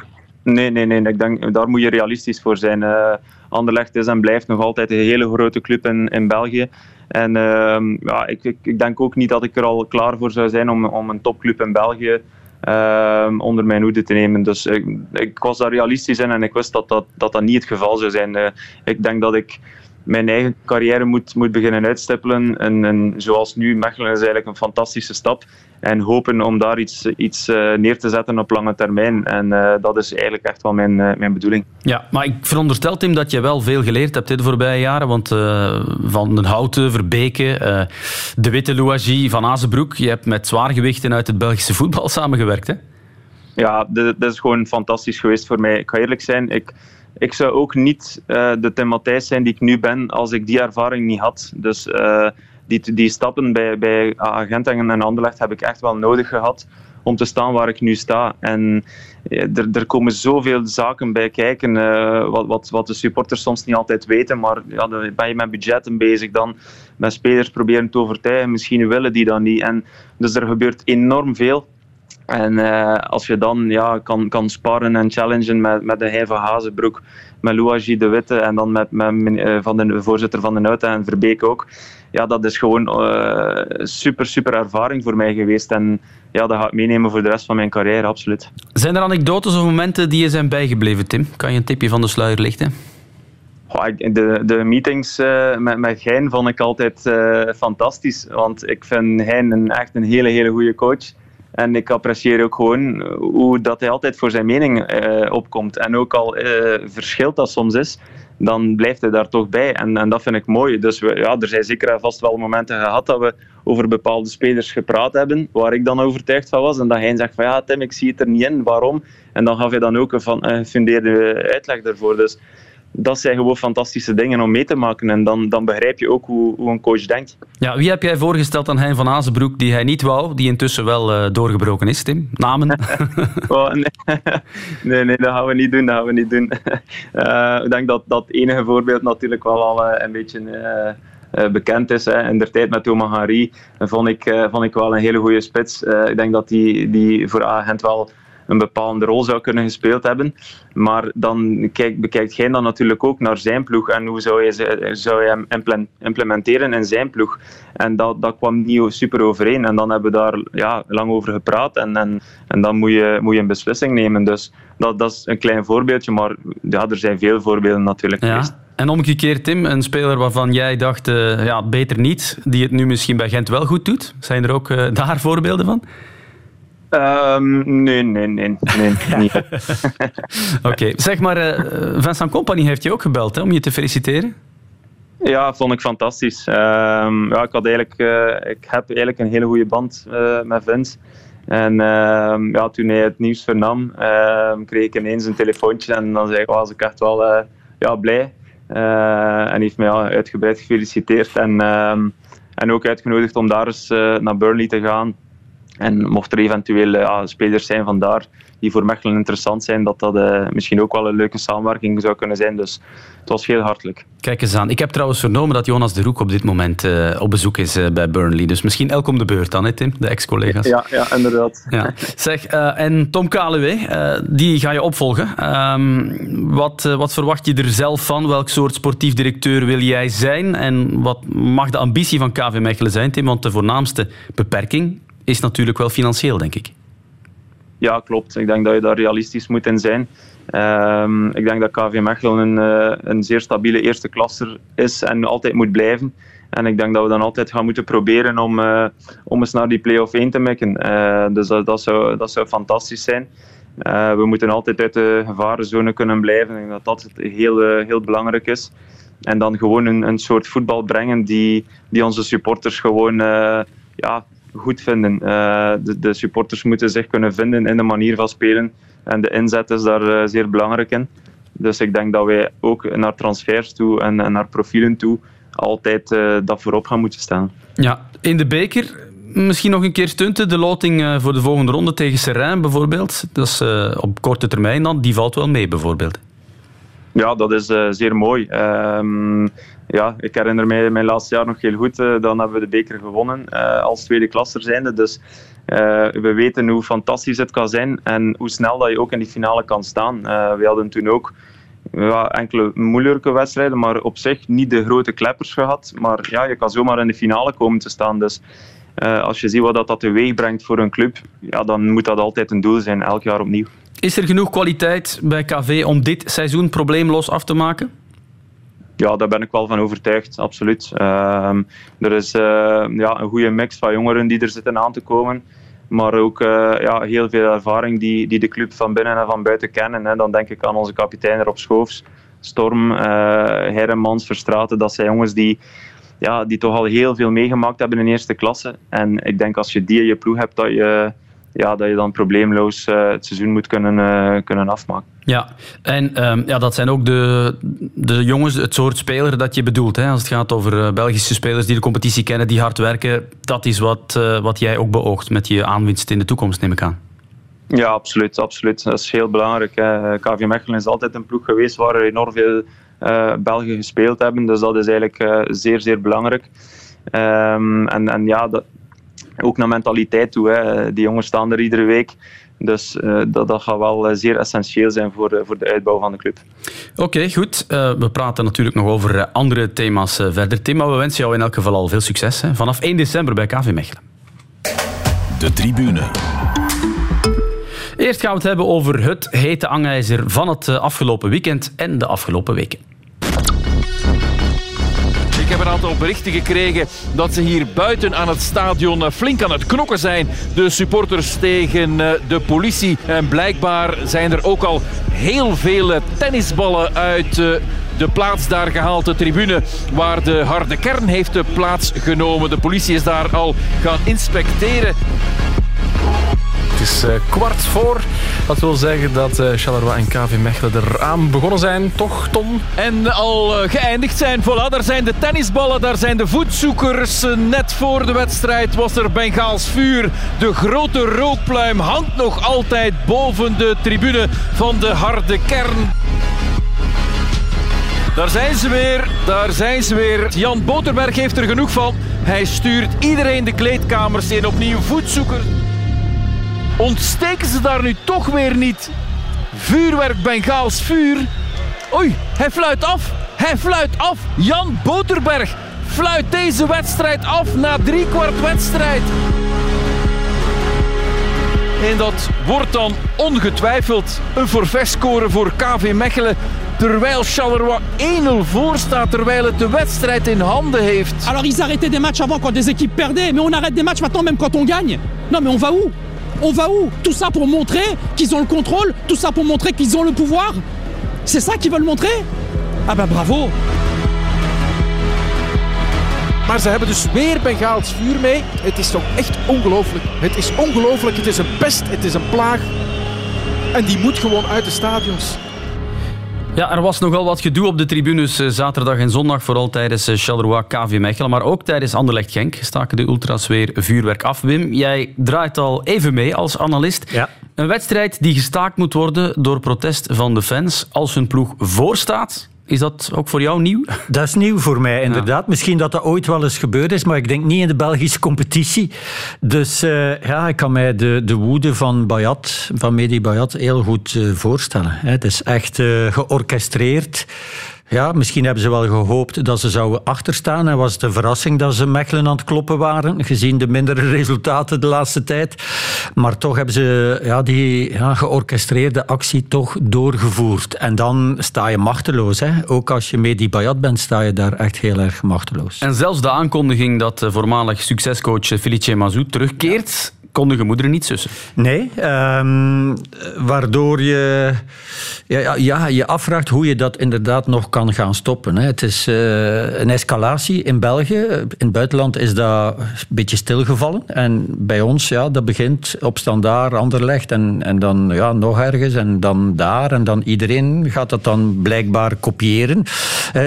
Nee, nee, nee. Ik denk, daar moet je realistisch voor zijn. Uh, Anderlecht is en blijft nog altijd een hele grote club in, in België. En uh, ja, ik, ik, ik, denk ook niet dat ik er al klaar voor zou zijn om, om een topclub in België uh, onder mijn hoede te nemen. Dus ik, ik, was daar realistisch in en ik wist dat dat, dat, dat niet het geval zou zijn. Uh, ik denk dat ik mijn eigen carrière moet, moet beginnen uitstippelen. En, en zoals nu, Mechelen is eigenlijk een fantastische stap. En hopen om daar iets, iets uh, neer te zetten op lange termijn. En uh, dat is eigenlijk echt wel mijn, uh, mijn bedoeling. Ja, maar ik veronderstel, Tim, dat je wel veel geleerd hebt de voorbije jaren. Want van Den Houten, Verbeke, De Witte Louagie, Van Azenbroek... je hebt met zwaargewichten uit het Belgische voetbal samengewerkt, hè? Ja, dat is gewoon fantastisch geweest voor mij. Ik ga eerlijk zijn, ik ik zou ook niet uh, de Tim Matthijs zijn die ik nu ben als ik die ervaring niet had. Dus uh, die, die stappen bij, bij Agenten en Anderlecht heb ik echt wel nodig gehad om te staan waar ik nu sta. En eh, er, er komen zoveel zaken bij kijken, wat, wat, wat de supporters soms niet altijd weten. Maar ja, dan ben je met budgetten bezig, dan met spelers proberen te overtuigen. Misschien willen die dat niet. En dus er gebeurt enorm veel. En uh, als je dan ja, kan, kan sparren en challengen met, met de van Hazenbroek, met Louagie de Witte en dan met, met uh, van de voorzitter van de Nuiten en Verbeek ook. Ja, dat is gewoon uh, super, super ervaring voor mij geweest. En ja, dat ga ik meenemen voor de rest van mijn carrière, absoluut. Zijn er anekdotes of momenten die je zijn bijgebleven, Tim? Kan je een tipje van de sluier lichten? De, de meetings met, met vond ik altijd fantastisch. Want ik vind Hein een, echt een hele, hele goede coach. En ik apprecieer ook gewoon eh, hoe dat hij altijd voor zijn mening uh, opkomt. En ook al uh, verschilt dat soms is, dan blijft hij daar toch bij. En, en dat vind ik mooi. Dus ja, er zijn zeker vast wel momenten gehad dat we over bepaalde spelers gepraat hebben, waar ik dan overtuigd van was. En dat hij zegt van ja Tim, ik zie het er niet in, waarom? En dan gaf hij dan ook een van, gefundeerde uitleg daarvoor. Dus dat zijn gewoon fantastische dingen om mee te maken. En dan, dan begrijp je ook hoe, hoe een coach denkt. Ja, wie heb jij voorgesteld aan Hein van Azenbroek die hij niet wou, die intussen wel uh, doorgebroken is, Tim? Namen? oh, nee. nee. nee, dat gaan we niet doen. Dat gaan we niet doen. Uh, ik denk dat dat enige voorbeeld natuurlijk wel al uh, een beetje... Bekend is. Hè. In de tijd met Thomas Henry vond ik, vond ik wel een hele goede spits. Ik denk dat die, die voor Agent wel een bepaalde rol zou kunnen gespeeld hebben. Maar dan kijk, bekijkt jij dan natuurlijk ook naar zijn ploeg en hoe zou je, zou je hem implementeren in zijn ploeg. En dat, dat kwam niet super overeen. En dan hebben we daar ja, lang over gepraat en, en, en dan moet je, moet je een beslissing nemen. Dus dat, dat is een klein voorbeeldje, maar ja, er zijn veel voorbeelden natuurlijk ja. En omgekeerd, Tim, een speler waarvan jij dacht, uh, ja, beter niet, die het nu misschien bij Gent wel goed doet. Zijn er ook uh, daar voorbeelden van? Um, nee, nee, nee. nee niet. Oké, okay. zeg maar, uh, Vincent Company heeft je ook gebeld hè, om je te feliciteren? Ja, vond ik fantastisch. Um, ja, ik, had eigenlijk, uh, ik heb eigenlijk een hele goede band uh, met Vince. En uh, ja, toen hij het nieuws vernam, kreeg ik ineens een telefoontje en dan zei, was ik echt wel ja, blij. en heeft mij ja, uitgebreid gefeliciteerd en, en ook uitgenodigd om daar eens naar Burnley te gaan. En mocht er eventueel uh, spelers zijn van daar die voor Mechelen interessant zijn, dat dat uh, misschien ook wel een leuke samenwerking zou kunnen zijn. Dus het was heel hartelijk. Kijk eens aan. Ik heb trouwens vernomen dat Jonas de Roek op dit moment uh, op bezoek is bij Burnley. Dus misschien elk om de beurt dan, hè, Tim, de ex-collega's. Ja, ja, inderdaad. Ja. Zeg, en Tom Kaluwe, die ga je opvolgen. Um, wat, wat verwacht je er zelf van? Welk soort sportief directeur wil jij zijn? En wat mag de ambitie van KV Mechelen zijn, Tim? Want de voornaamste beperking is natuurlijk wel financieel, denk ik. Ja, klopt. Ik denk dat je daar realistisch moet in zijn. Um, ik denk dat KV Mechelen een, uh, een zeer stabiele eerste klasser is en altijd moet blijven. En ik denk dat we dan altijd gaan moeten proberen om, uh, om eens naar die play-off 1 te mikken. Uh, dus dat, dat, zou, dat zou fantastisch zijn. we moeten altijd uit de gevarenzone kunnen blijven. Ik denk dat dat heel, heel belangrijk is. En dan gewoon een, een soort voetbal brengen die, die onze supporters gewoon ja, goed vinden. de, de supporters moeten zich kunnen vinden in de manier van spelen. En de inzet is daar zeer belangrijk in. Dus ik denk dat wij ook naar transfers toe en, en naar profielen toe altijd uh, dat voorop gaan moeten staan. Ja, in de beker misschien nog een keer stunten. De loting uh, voor de volgende ronde tegen Serrain bijvoorbeeld. Dat is uh, op korte termijn dan. Die valt wel mee bijvoorbeeld. Ja, dat is zeer mooi. Ja, ik herinner mij mijn laatste jaar nog heel goed. dan hebben we de beker gewonnen als tweede klasser zijnde. Dus we weten hoe fantastisch het kan zijn en hoe snel dat je ook in die finale kan staan. we hadden toen ook enkele moeilijke wedstrijden, maar op zich niet de grote kleppers gehad. Maar ja, je kan zomaar in de finale komen te staan. Dus als je ziet wat dat, dat teweeg brengt voor een club, ja, dan moet dat altijd een doel zijn, elk jaar opnieuw. Is er genoeg kwaliteit bij KV om dit seizoen probleemloos af te maken? Ja, daar ben ik wel van overtuigd, absoluut. Uh, er is uh, ja, een goede mix van jongeren die er zitten aan te komen maar ook uh, ja, heel veel ervaring die, die de club van binnen en van buiten kennen. Hè. Dan denk ik aan onze kapitein Rob Schoofs, Storm, uh, Heremans, Verstraten. Dat zijn jongens die, ja, die toch al heel veel meegemaakt hebben in eerste klasse. En ik denk als je die in je ploeg hebt, dat je ja, dat je dan probleemloos uh, het seizoen moet kunnen, uh, kunnen afmaken. Ja, en um, ja, dat zijn ook de, de jongens, het soort speler dat je bedoelt. Hè? Als het gaat over uh, Belgische spelers die de competitie kennen, die hard werken. Dat is wat, wat jij ook beoogt met je aanwinst in de toekomst, neem ik aan. Ja, absoluut. absoluut. Dat is heel belangrijk. Hè. KV Mechelen is altijd een ploeg geweest waar er enorm veel Belgen gespeeld hebben. Dus dat is eigenlijk zeer, zeer belangrijk. Um, en, en ja, dat, ook naar mentaliteit toe. Hè. Die jongens staan er iedere week. Dus uh, dat, dat gaat wel uh, zeer essentieel zijn voor, uh, voor de uitbouw van de club. Oké, okay, goed. we praten natuurlijk nog over andere thema's verder. Tim, maar we wensen jou in elk geval al veel succes hè. vanaf 1 december bij KV Mechelen. De tribune. Eerst gaan we het hebben over het hete angijzer van het afgelopen weekend en de afgelopen weken. Ik heb een aantal berichten gekregen dat ze hier buiten aan het stadion eh, flink aan het knokken zijn. De supporters tegen eh, de politie. En blijkbaar zijn er ook al heel veel tennisballen uit eh, de plaats daar gehaald, de tribune waar de harde kern heeft plaatsgenomen. De politie is daar al gaan inspecteren. Het is uh, kwart voor. Dat wil zeggen dat uh, Charleroi en KV Mechelen eraan begonnen zijn, toch Tom? En al uh, geëindigd zijn. Voilà, daar zijn de tennisballen, daar zijn de voetzoekers. net voor de wedstrijd was er Bengaals vuur. De grote rookpluim hangt nog altijd boven de tribune van de harde kern. Daar zijn ze weer, daar zijn ze weer. Jan Boterberg heeft er genoeg van. Hij stuurt iedereen de kleedkamers in opnieuw voetzoekers. Ontsteken ze daar nu toch weer niet? Vuurwerk Bengaals vuur. Oei, hij fluit af. Hij fluit af. Jan Boterberg fluit deze wedstrijd af na drie kwart wedstrijd. En dat wordt dan ongetwijfeld een forfaitscore voor KV Mechelen. Terwijl Charleroi 1-0 voor staat, terwijl het de wedstrijd in handen heeft. Alors ils arrêtaient des matchs avant quand des équipes perdaient, mais on arrête des matchs maintenant même quand on gagne. Non mais on va où On va où Tout ça pour montrer qu'ils ont le contrôle Tout ça pour montrer qu'ils ont le pouvoir C'est ça qu'ils veulent montrer Ah ben bravo Maar ze hebben dus weer Bengaals vuur mee. Het is toch echt ongelooflijk. Het is ongelooflijk. Het is een pest. Het is een plaag. En die moet gewoon uit de stadions. Ja, er was nogal wat gedoe op de tribunes eh, zaterdag en zondag, vooral tijdens eh, Charleroi KV Mechelen, maar ook tijdens Anderlecht Genk staken de ultras weer vuurwerk af. Wim, jij draait al even mee als analist. Ja. Een wedstrijd die gestaakt moet worden door protest van de fans als hun ploeg voorstaat is dat ook voor jou nieuw? Dat is nieuw voor mij, inderdaad. Misschien dat dat ooit wel eens gebeurd is, maar ik denk niet in de Belgische competitie. Dus uh, ja, ik kan mij de, de woede van Bayat, van Medi Bayat, heel goed uh, voorstellen. Het is echt uh, georchestreerd. Ja, misschien hebben ze wel gehoopt dat ze zouden achterstaan. En was het een verrassing dat ze Mechelen aan het kloppen waren, gezien de mindere resultaten de laatste tijd. Maar toch hebben ze ja, die ja, georchestreerde actie toch doorgevoerd. En dan sta je machteloos. Hè. Ook als je mee die Bayat bent, sta je daar echt heel erg machteloos. En zelfs de aankondiging dat voormalig succescoach Felice Mazou terugkeert de gemoederen niet sussen. Nee, um, waardoor je ja, ja, je afvraagt hoe je dat inderdaad nog kan gaan stoppen. Hè. Het is uh, een escalatie in België. In het buitenland is dat een beetje stilgevallen. En bij ons, ja, dat begint op standaard, Anderlecht en, en dan ja, nog ergens en dan daar. En dan iedereen gaat dat dan blijkbaar kopiëren. Uh,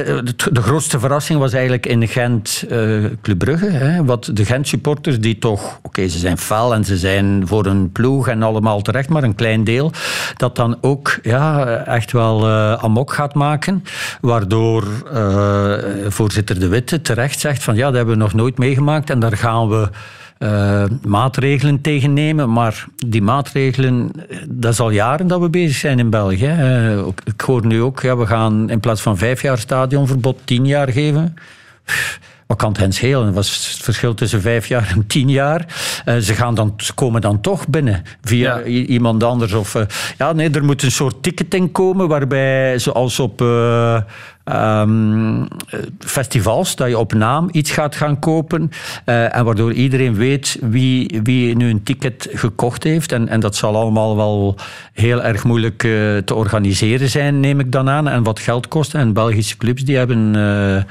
de grootste verrassing was eigenlijk in Gent uh, Club Brugge. Hè, wat de Gent-supporters die toch, oké, ze zijn fel en ze zijn voor een ploeg en allemaal terecht, maar een klein deel, dat dan ook ja, echt wel uh, amok gaat maken. Waardoor uh, voorzitter De Witte terecht zegt van ja, dat hebben we nog nooit meegemaakt en daar gaan we uh, maatregelen tegen nemen. Maar die maatregelen, dat is al jaren dat we bezig zijn in België. Ik hoor nu ook, ja, we gaan in plaats van vijf jaar stadionverbod tien jaar geven. Wat kan het hen schelen? Dat was het verschil tussen vijf jaar en tien jaar. Uh, ze, gaan dan, ze komen dan toch binnen via iemand anders. Of, uh, ja, nee, er moet een soort ticketing komen waarbij, zoals op uh, um, festivals, dat je op naam iets gaat gaan kopen. en waardoor iedereen weet wie, wie nu een ticket gekocht heeft. En, en dat zal allemaal wel heel erg moeilijk te organiseren zijn, neem ik dan aan. En wat geld kost. En Belgische clubs die hebben uh,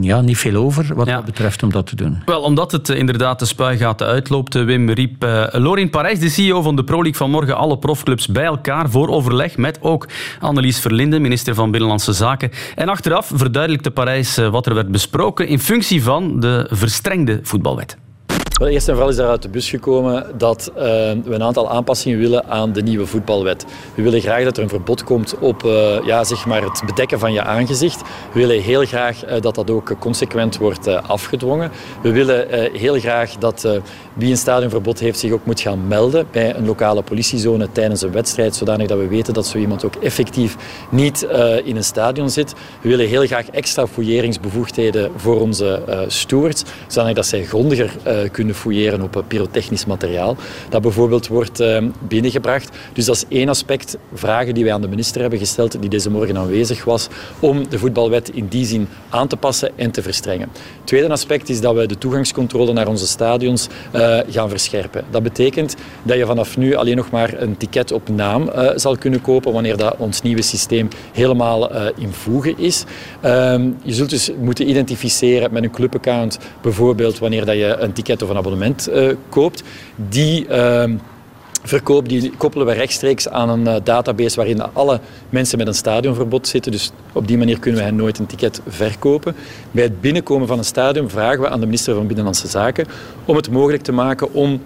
ja, niet veel over wat dat betreft om dat te doen. Wel, omdat het uh, inderdaad de spuigaten uitloopt, uh, Wim riep uh, Lorin Parijs, de CEO van de Pro League, vanmorgen alle profclubs bij elkaar voor overleg met ook Annelies Verlinden, minister van Binnenlandse Zaken. En achteraf verduidelijkte Parijs wat er werd besproken in functie van de verstrengde voetbalwet. Wel, eerst en vooral is er uit de bus gekomen dat uh, we een aantal aanpassingen willen aan de nieuwe voetbalwet. We willen graag dat er een verbod komt op uh, ja, zeg maar het bedekken van je aangezicht. We willen heel graag uh, dat dat ook consequent wordt afgedwongen. We willen heel graag dat wie een stadionverbod heeft zich ook moet gaan melden bij een lokale politiezone tijdens een wedstrijd, zodanig dat we weten dat zo iemand ook effectief niet in een stadion zit. We willen heel graag extra fouilleringsbevoegdheden voor onze stewards, zodanig dat zij grondiger kunnen kunnen fouilleren op pyrotechnisch materiaal. Dat bijvoorbeeld wordt ehm, binnengebracht. Dus dat is één aspect, vragen die wij aan de minister hebben gesteld, die deze morgen aanwezig was, om de voetbalwet in die zin aan te passen en te verstrengen. Tweede aspect is dat we de toegangscontrole naar onze stadions uh, gaan verscherpen. Dat betekent dat je vanaf nu alleen nog maar een ticket op naam uh, zal kunnen kopen wanneer dat ons nieuwe systeem helemaal in voegen is. Ehm, je zult dus moeten identificeren met een clubaccount, bijvoorbeeld wanneer dat je een ticket of een abonnement uh, koopt. Die uh, verkoop die koppelen we rechtstreeks aan een uh, database waarin alle mensen met een stadionverbod zitten. Dus op die manier kunnen we hen nooit een ticket verkopen. Bij het binnenkomen van een stadion vragen we aan de minister van Binnenlandse Zaken om het mogelijk te maken om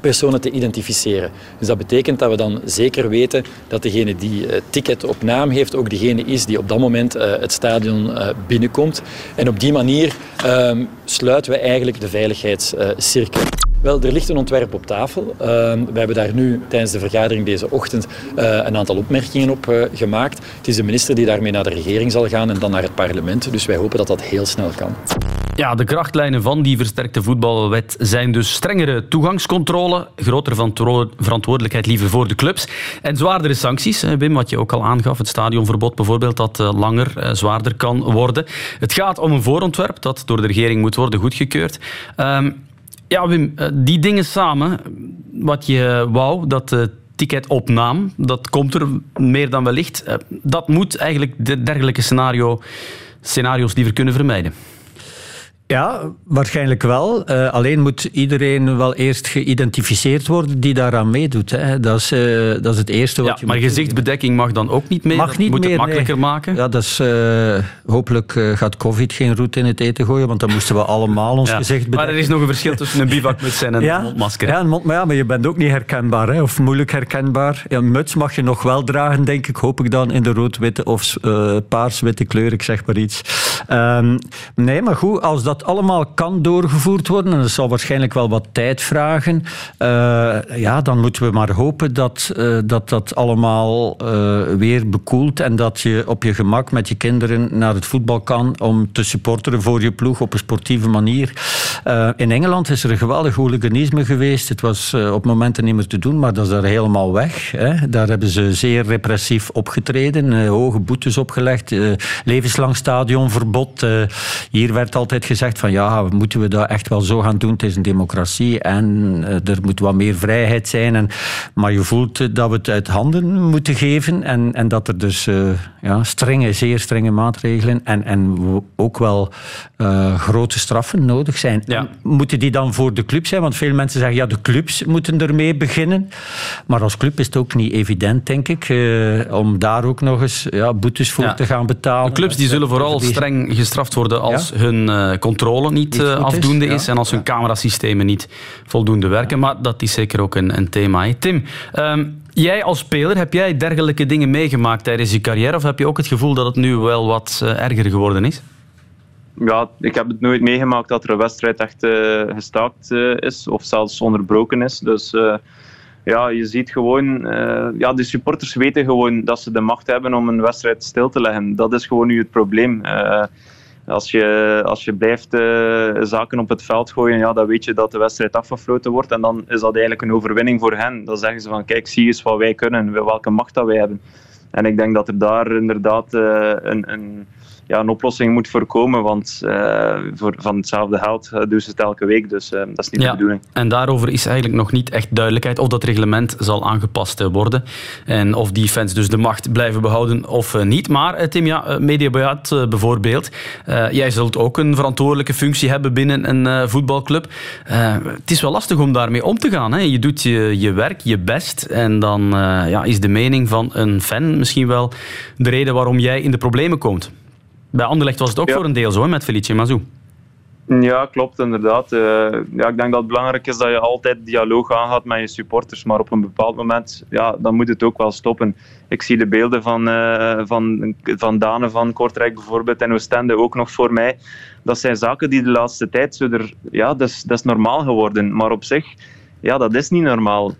personen te identificeren. Dus dat betekent dat we dan zeker weten dat degene die het ticket op naam heeft ook degene is die op dat moment uh, het stadion uh, binnenkomt. En op die manier uh, sluiten we eigenlijk de veiligheidscirkel. Wel, er ligt een ontwerp op tafel. Uh, we hebben daar nu tijdens de vergadering deze ochtend een aantal opmerkingen op gemaakt. Het is de minister die daarmee naar de regering zal gaan en dan naar het parlement. Dus wij hopen dat dat heel snel kan. Ja, de krachtlijnen van die versterkte voetbalwet zijn dus strengere toegangscontrole, grotere verantwoordelijkheid liever voor de clubs en zwaardere sancties. Wim, wat je ook al aangaf, het stadionverbod bijvoorbeeld, dat langer, zwaarder kan worden. Het gaat om een voorontwerp dat door de regering moet worden goedgekeurd. Um, ja, Wim, die dingen samen, wat je wou, dat de ticketopnaam, dat komt er meer dan wellicht. Dat moet eigenlijk de dergelijke scenario, scenario's liever kunnen vermijden. Ja, waarschijnlijk wel. Uh, alleen moet iedereen wel eerst geïdentificeerd worden die daaraan meedoet. Hè. Dat, is, uh, dat is het eerste wat ja, je Maar gezichtsbedekking mag dan ook niet mee? Mag niet moet meer, het makkelijker nee. maken? Ja, dat is, uh, hopelijk gaat COVID geen roet in het eten gooien, want dan moesten we allemaal ons ja. gezicht bedekken. Maar er is nog een verschil tussen een bivakmuts en een ja? mondmasker. Ja, een mond, maar, ja, maar je bent ook niet herkenbaar, hè, of moeilijk herkenbaar. Een muts mag je nog wel dragen, denk ik, hoop ik dan, in de rood-witte of paars-witte kleur, ik zeg maar iets. Um, nee, maar goed, als dat allemaal kan doorgevoerd worden. En dat zal waarschijnlijk wel wat tijd vragen. Uh, ja, dan moeten we maar hopen dat uh, dat, dat allemaal uh, weer bekoelt en dat je op je gemak met je kinderen naar het voetbal kan om te supporteren voor je ploeg op een sportieve manier. in Engeland is er een geweldig hooliganisme geweest. Het was op momenten niet meer te doen, maar dat is daar helemaal weg. Hè. Daar hebben ze zeer repressief opgetreden, hoge boetes opgelegd, levenslang stadionverbod. hier werd altijd gezegd van ja, moeten we dat echt wel zo gaan doen? Het is een democratie en er moet wat meer vrijheid zijn. En, maar je voelt dat we het uit handen moeten geven en, en dat er dus ja, strenge, zeer strenge maatregelen en, en ook wel grote straffen nodig zijn. Moeten die dan voor de club zijn? Want veel mensen zeggen ja, de clubs moeten ermee beginnen. Maar als club is het ook niet evident, denk ik, om daar ook nog eens ja, boetes voor te gaan betalen. De clubs die zullen vooral streng gestraft worden als hun uh, controle niet, uh, afdoende is, is en als hun camerasystemen niet voldoende werken. Maar dat is zeker ook een, een thema. Tim, um, jij als speler, heb jij dergelijke dingen meegemaakt tijdens je carrière? Of heb je ook het gevoel dat het nu wel wat uh, erger geworden is? Ja, ik heb het nooit meegemaakt dat er een wedstrijd echt gestaakt is of zelfs onderbroken is. Dus ja, je ziet gewoon, uh, ja, de supporters weten gewoon dat ze de macht hebben om een wedstrijd stil te leggen. Dat is gewoon nu het probleem. Als je, als je blijft uh, zaken op het veld gooien, ja, dan weet je dat de wedstrijd afgefloten wordt. En dan is dat eigenlijk een overwinning voor hen. Dan zeggen ze van, kijk, zie eens wat wij kunnen, welke macht dat wij hebben. En ik denk dat er daar inderdaad een, een ja, een oplossing moet voorkomen. Want uh, voor, van hetzelfde geld uh, doen ze het elke week. Dus uh, dat is niet de bedoeling. En daarover is eigenlijk nog niet echt duidelijkheid of dat reglement zal aangepast worden. En of die fans dus de macht blijven behouden of niet. Maar Tim, ja, Mediabuit bijvoorbeeld. jij zult ook een verantwoordelijke functie hebben binnen een voetbalclub. het is wel lastig om daarmee om te gaan. Hè? Je doet je, je werk, je best. En dan ja, is de mening van een fan misschien wel de reden waarom jij in de problemen komt. Bij Anderlecht was het ook voor een deel zo, met Felice Mazou. Ja, klopt, inderdaad. Uh, ja, ik denk dat het belangrijk is dat je altijd dialoog aangaat met je supporters, maar op een bepaald moment ja, dan moet het ook wel stoppen. Ik zie de beelden van, uh, van, van Dane van Kortrijk bijvoorbeeld en Oostende ook nog voor mij. Dat zijn zaken die de laatste tijd zo er, ja, dat is, dat is normaal geworden. Maar op zich, ja, dat is niet normaal.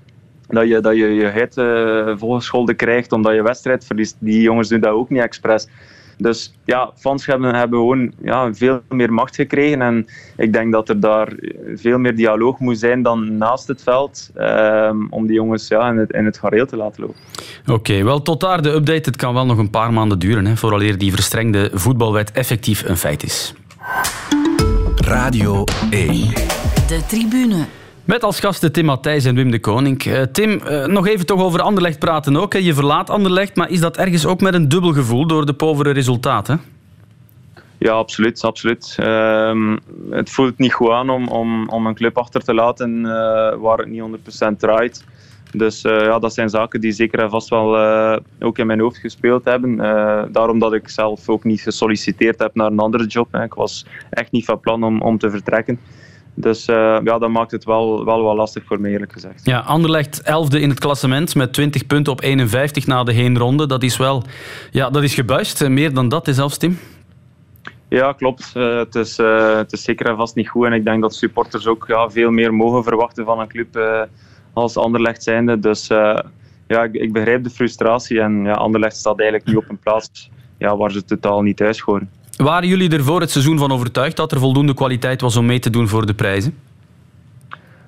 Dat je dat je, je heid uh, volgescholden krijgt omdat je wedstrijd verliest. Die jongens doen dat ook niet expres. Dus ja, fans hebben, hebben gewoon ja, veel meer macht gekregen. En ik denk dat er daar veel meer dialoog moet zijn dan naast het veld. Um, om die jongens ja, in, het, in het gareel te laten lopen. Oké, wel tot daar de update. Het kan wel nog een paar maanden duren. Hè, vooraleer die verstrengde voetbalwet effectief een feit is. Radio 1. De tribune. Met als gasten Tim Matthijs en Wim de Koning. Uh, Tim, uh, nog even toch over Anderlecht praten ook. Hè. Je verlaat Anderlecht, maar is dat ergens ook met een dubbel gevoel door de povere resultaten? Ja, absoluut. absoluut. Uh, het voelt niet goed aan om, om, om een club achter te laten uh, waar het niet 100% draait. Dus ja, dat zijn zaken die zeker en vast wel ook in mijn hoofd gespeeld hebben. daarom dat ik zelf ook niet gesolliciteerd heb naar een andere job. Ik was echt niet van plan om, om te vertrekken. Dus uh, ja, dat maakt het wel, wel wat lastig voor mij, eerlijk gezegd. Ja, Anderlecht 11e in het klassement met 20 punten op 51 na de heenronde. Dat is wel ja, dat is gebuist. Eh, meer dan dat is zelfs, Tim. Ja, klopt. Uh, het, is, uh, het is zeker en vast niet goed. En ik denk dat supporters ook ja, veel meer mogen verwachten van een club als Anderlecht zijnde. Dus ja, ik, ik, begrijp de frustratie. En ja, Anderlecht staat eigenlijk nu op een plaats ja, waar ze totaal niet thuis horen. Waren jullie er voor het seizoen van overtuigd dat er voldoende kwaliteit was om mee te doen voor de prijzen?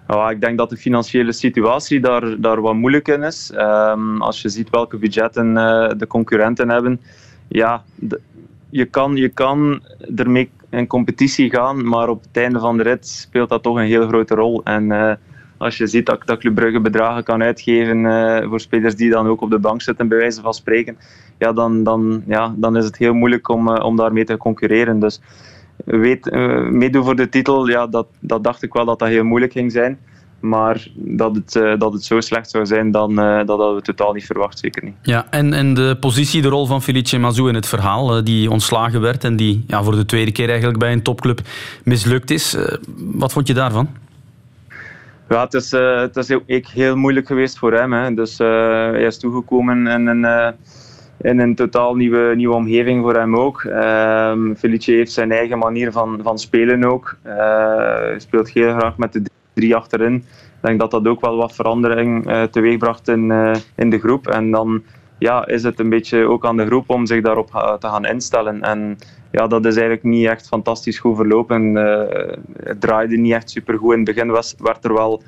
Ja, ik denk dat de financiële situatie daar, daar wat moeilijk in is. Um, als je ziet welke budgetten uh, de concurrenten hebben, ja, je, kan, je kan ermee in competitie gaan, maar op het einde van de rit speelt dat toch een heel grote rol. En uh, als je ziet dat, dat Club Brugge bedragen kan uitgeven uh, voor spelers die dan ook op de bank zitten, bij wijze van spreken, ja, dan, dan, ja, dan is het heel moeilijk om, uh, om daarmee te concurreren. Dus weet, uh, meedoen voor de titel, ja, dat, dat dacht ik wel dat dat heel moeilijk ging zijn. Maar dat het, dat het zo slecht zou zijn, dan, dat hadden we totaal niet verwacht, zeker niet. Ja, en, en de positie, de rol van Felice Mazou in het verhaal, die ontslagen werd en die ja, voor de tweede keer eigenlijk bij een topclub mislukt is. wat vond je daarvan? Ja, het is, het is heel, heel moeilijk geweest voor hem. Hè. Dus hij is toegekomen in een in een totaal nieuwe, nieuwe omgeving voor hem ook. Um, Felice heeft zijn eigen manier van, van spelen ook. Uh, hij speelt heel graag met de drie achterin. Ik denk dat dat ook wel wat verandering uh, teweegbracht in, uh, in de groep. En dan ja, is het een beetje ook aan de groep om zich daarop te gaan instellen. En ja, dat is eigenlijk niet echt fantastisch goed verlopen. het draaide niet echt supergoed. In het begin was, werd er wel,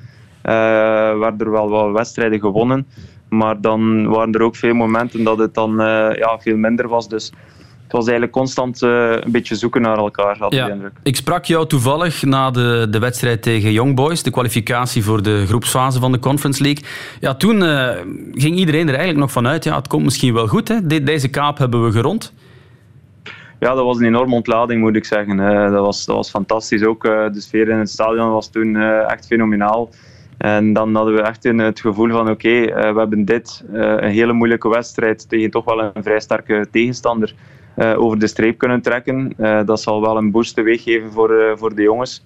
werd er wel wat wedstrijden gewonnen. Maar dan waren er ook veel momenten dat het dan uh, ja, veel minder was. Dus was eigenlijk constant een beetje zoeken naar elkaar, had ja. indruk. Ik sprak jou toevallig na de, de wedstrijd tegen Young Boys, de kwalificatie voor de groepsfase van de Conference League. Ja, toen ging iedereen er eigenlijk nog vanuit, ja, het komt misschien wel goed. Hè? deze kaap hebben we gerond ja, dat was een enorme ontlading, moet ik zeggen. Uh, dat, was, dat was fantastisch. Ook uh, de sfeer in het stadion was toen uh, echt fenomenaal. En dan hadden we echt het gevoel van oké, we hebben dit, een hele moeilijke wedstrijd tegen toch wel een vrij sterke tegenstander, over de streep kunnen trekken. dat zal wel een boost teweeg geven voor, voor de jongens.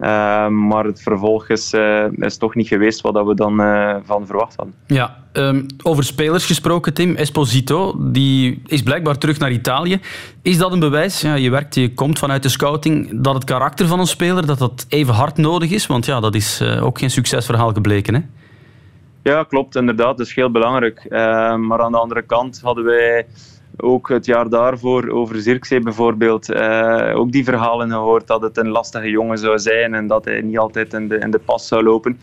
Uh, maar het vervolg is, uh, is toch niet geweest wat we dan uh, van verwacht hadden. Ja, um, over spelers gesproken, Tim. Esposito die is blijkbaar terug naar Italië. Is dat een bewijs? Ja, je werkt, je komt vanuit de scouting. Dat het karakter van een speler dat dat even hard nodig is? Want ja, dat is ook geen succesverhaal gebleken. Hè? Ja, klopt. Inderdaad, dat is heel belangrijk. Ehm, maar aan de andere kant hadden wij ook het jaar daarvoor over Zirkzee bijvoorbeeld, uh, ook die verhalen gehoord dat het een lastige jongen zou zijn en dat hij niet altijd in de, in de pas zou lopen.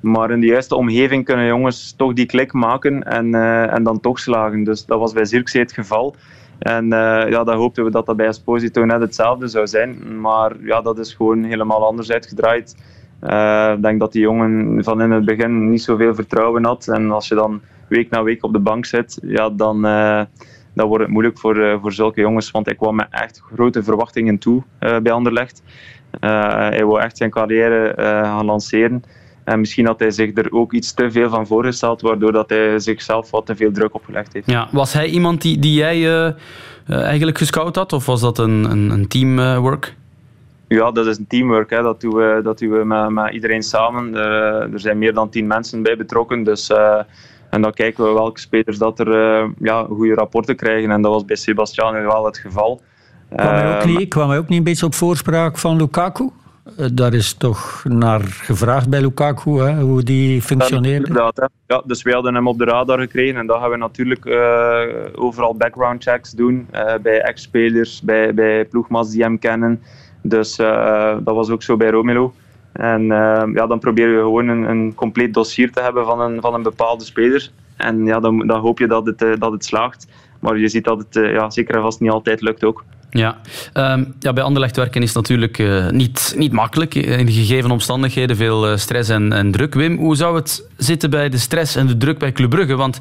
Maar in de juiste omgeving kunnen jongens toch die klik maken en, uh, en dan toch slagen. Dus dat was bij Zirkzee het geval. En uh, ja, dan hoopten we dat dat bij Esposito net hetzelfde zou zijn. Maar ja, dat is gewoon helemaal anders uitgedraaid. Ik denk dat die jongen van in het begin niet zoveel vertrouwen had. En als je dan week na week op de bank zit, ja, dan dan wordt het moeilijk voor, uh, voor zulke jongens. Want hij kwam met echt grote verwachtingen toe uh, bij Anderlecht. Uh, hij wil echt zijn carrière gaan lanceren. En misschien had hij zich er ook iets te veel van voorgesteld, waardoor dat hij zichzelf wat te veel druk opgelegd heeft. Ja, was hij iemand die, die jij eigenlijk gescout had, of was dat een, een, een teamwork? Ja, dat is een teamwork. Hè. Dat doen we, dat doen we met, met iedereen samen. Er, er zijn meer dan tien mensen bij betrokken. Dus en dan kijken we welke spelers dat er uh, ja, goede rapporten krijgen. En dat was bij Sebastian wel het geval. Kwam hij, ook niet, kwam hij ook niet een beetje op voorspraak van Lukaku? Eh, daar is toch naar gevraagd bij Lukaku, hè, hoe die functioneerde. Ja, ja, dus wij hadden hem op de radar gekregen en dan gaan we natuurlijk uh, overal background checks doen uh, bij ex-spelers, bij, bij ploegmaats die hem kennen. Dus dat was ook zo bij Romelo. En uh, ja, dan proberen we gewoon een, een, compleet dossier te hebben van een, van een bepaalde speler. En ja, dan, dan hoop je dat het, uh, dat het slaagt. Maar je ziet dat het uh, ja, zeker en vast niet altijd lukt ook. Ja, um, ja bij Anderlecht werken is natuurlijk uh, niet, niet makkelijk. In de gegeven omstandigheden veel stress en, en, druk. Wim, hoe zou het zitten bij de stress en de druk bij Club Brugge? Want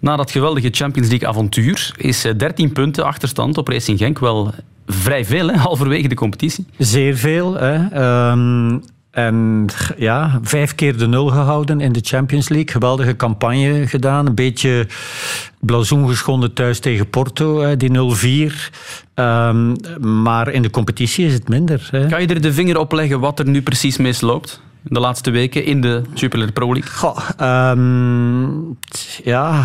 na dat geweldige Champions League avontuur is 13 punten achterstand op Racing Genk wel vrij veel, hè, halverwege de competitie. Zeer veel. Hè. Um, en ja, vijf keer de nul gehouden in de Champions League. Geweldige campagne gedaan. Een beetje blazoen geschonden thuis tegen Porto, die 0-4. Um, maar in de competitie is het minder. Hè. Kan je er de vinger op leggen wat er nu precies misloopt? De laatste weken in de Jupiler Pro League? Goh, um, ja,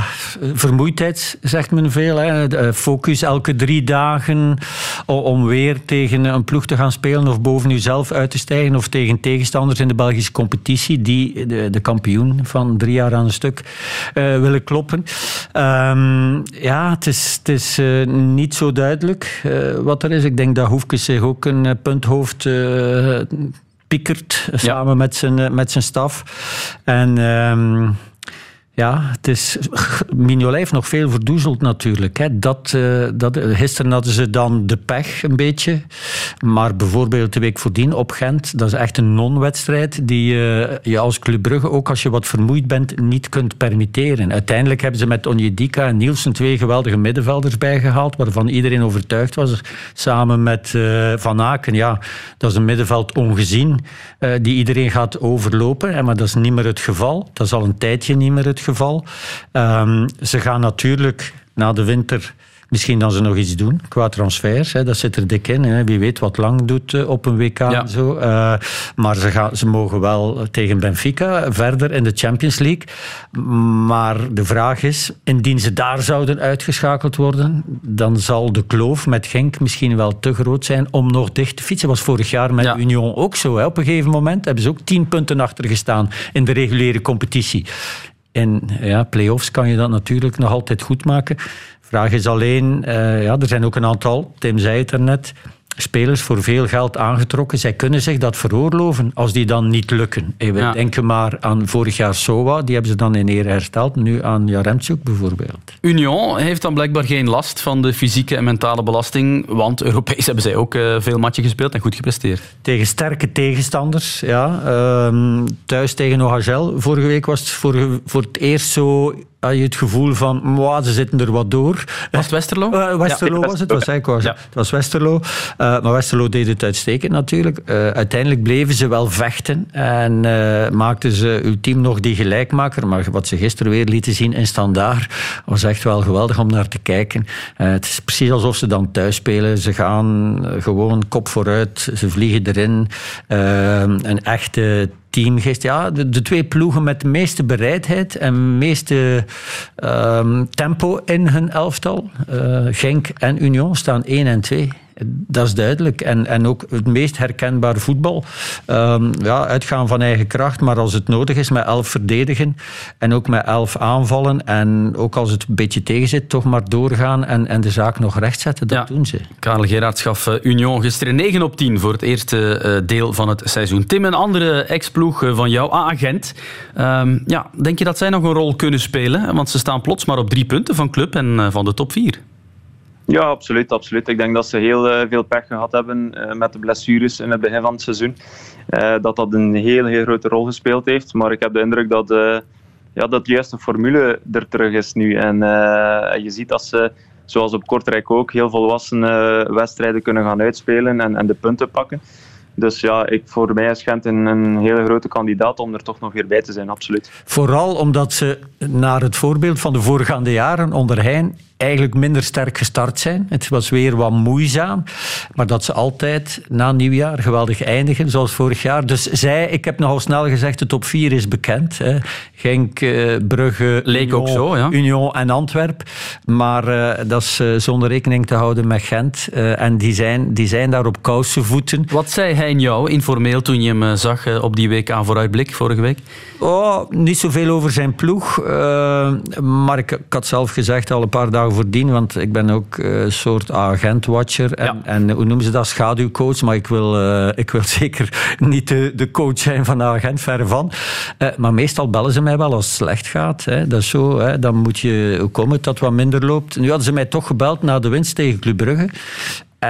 vermoeidheid zegt men veel. Hè. Focus elke drie dagen om weer tegen een ploeg te gaan spelen of boven jezelf uit te stijgen of tegen tegenstanders in de Belgische competitie die de, de kampioen van drie jaar aan een stuk uh, willen kloppen. Um, ja, het is, het is uh, niet zo duidelijk wat er is. Ik denk dat Hoefkes zich ook een punthoofd piekert samen met, zijn, met zijn staf. En um, ja, het is, Mignolet nog veel verdoezeld natuurlijk. Hè. Dat, uh, dat, gisteren hadden ze dan de pech een beetje. Maar bijvoorbeeld de week voordien op Gent, dat is echt een non-wedstrijd die uh, je als Club Brugge, ook als je wat vermoeid bent, niet kunt permitteren. Uiteindelijk hebben ze met Onjedika en Nielsen twee geweldige middenvelders bijgehaald, waarvan iedereen overtuigd was. Samen met uh, Van Aken, ja, dat is een middenveld ongezien, die iedereen gaat overlopen. Maar dat is niet meer het geval. Dat is al een tijdje niet meer het geval. Um, ze gaan natuurlijk na de winter Misschien dan ze nog iets doen qua transfers. Hè. Dat zit er dik in. Hè. Wie weet wat Lang doet uh, op een WK en zo. Uh, maar ze, gaan, ze mogen wel tegen Benfica verder in de Champions League. Maar de vraag is, indien ze daar zouden uitgeschakeld worden, dan zal de kloof met Genk misschien wel te groot zijn om nog dicht te fietsen. was vorig jaar met ja. Union ook zo. Hè. Op een gegeven moment hebben ze ook tien punten achter gestaan in de reguliere competitie. In ja, play-offs kan je dat natuurlijk nog altijd goed maken. Vraag is alleen, uh, ja, er zijn ook een aantal, Tim zei het er net, spelers voor veel geld aangetrokken. Zij kunnen zich dat veroorloven als die dan niet lukken. En we denken maar aan vorig jaar Sowa, die hebben ze dan in ere hersteld. Nu aan Jaremchuk bijvoorbeeld. Union heeft dan blijkbaar geen last van de fysieke en mentale belasting, want Europees hebben zij ook uh, veel matchen gespeeld en goed gepresteerd. Tegen sterke tegenstanders, ja. Uh, thuis tegen OHL. Vorige week was het voor, voor het eerst zo had je het gevoel van, ze zitten er wat door. Was het Westerlo? Uh, Westerlo was het, was, was, ja. het was Westerlo. Uh, maar Westerlo deed het uitstekend natuurlijk. Uh, uiteindelijk bleven ze wel vechten en maakten ze uw team nog die gelijkmaker. Maar wat ze gisteren weer lieten zien in standaard was echt wel geweldig om naar te kijken. het is precies alsof ze dan thuis spelen. Ze gaan gewoon kop vooruit, ze vliegen erin. een echte teamgeest. Ja, de, de, twee ploegen met de meeste bereidheid en meeste um, tempo in hun elftal, uh, Genk en Union, staan 1 en 2. Dat is duidelijk. En, en ook het meest herkenbaar voetbal. Um, ja, uitgaan van eigen kracht, maar als het nodig is, met elf verdedigen. En ook met elf aanvallen. En ook als het een beetje tegen zit, toch maar doorgaan en, en de zaak nog rechtzetten. Dat doen ze. Karel Gerards gaf uh, Union gisteren 9 op 10 voor het eerste uh, deel van het seizoen. Tim, een andere ex-ploeg uh, van jou, agent. Um, ja, denk je dat zij nog een rol kunnen spelen? Want ze staan plots maar op drie punten van club en van de top 4. Ja, absoluut, absoluut. Ik denk dat ze heel uh, veel pech gehad hebben uh, met de blessures in het begin van het seizoen. Uh, dat dat een heel, heel grote rol gespeeld heeft. Maar ik heb de indruk dat ja, dat de juiste formule er terug is nu. En je ziet dat ze, zoals op Kortrijk ook, heel volwassen wedstrijden kunnen gaan uitspelen en, en de punten pakken. Dus ja, ik, voor mij is Gent een, een, hele grote kandidaat om er toch nog weer bij te zijn, absoluut. Vooral omdat ze naar het voorbeeld van de voorgaande jaren onder Heijn eigenlijk minder sterk gestart zijn. Het was weer wat moeizaam, maar dat ze altijd na nieuwjaar geweldig eindigen, zoals vorig jaar. Dus zij, ik heb nogal snel gezegd, de top 4 is bekend. Hè. Genk, uh, Brugge, Leek Union, ook zo, ja. Union en Antwerp. Maar uh, dat is uh, zonder rekening te houden met Gent. en die zijn, die zijn daar op kousenvoeten. Wat zei hij in jou informeel toen je hem zag op die WK vooruitblik vorige week? Oh, niet zoveel over zijn ploeg. maar ik, ik had zelf gezegd al een paar dagen voordien, want ik ben ook een soort agent-watcher en, ja. en, hoe noemen ze dat, schaduwcoach, maar ik wil, uh, ik wil zeker niet de, de coach zijn van de agent, verre van. Uh, maar meestal bellen ze mij wel als het slecht gaat. Hè. Dat is zo, hè. dan moet je, het dat wat minder loopt? Nu hadden ze mij toch gebeld na de winst tegen Club Brugge.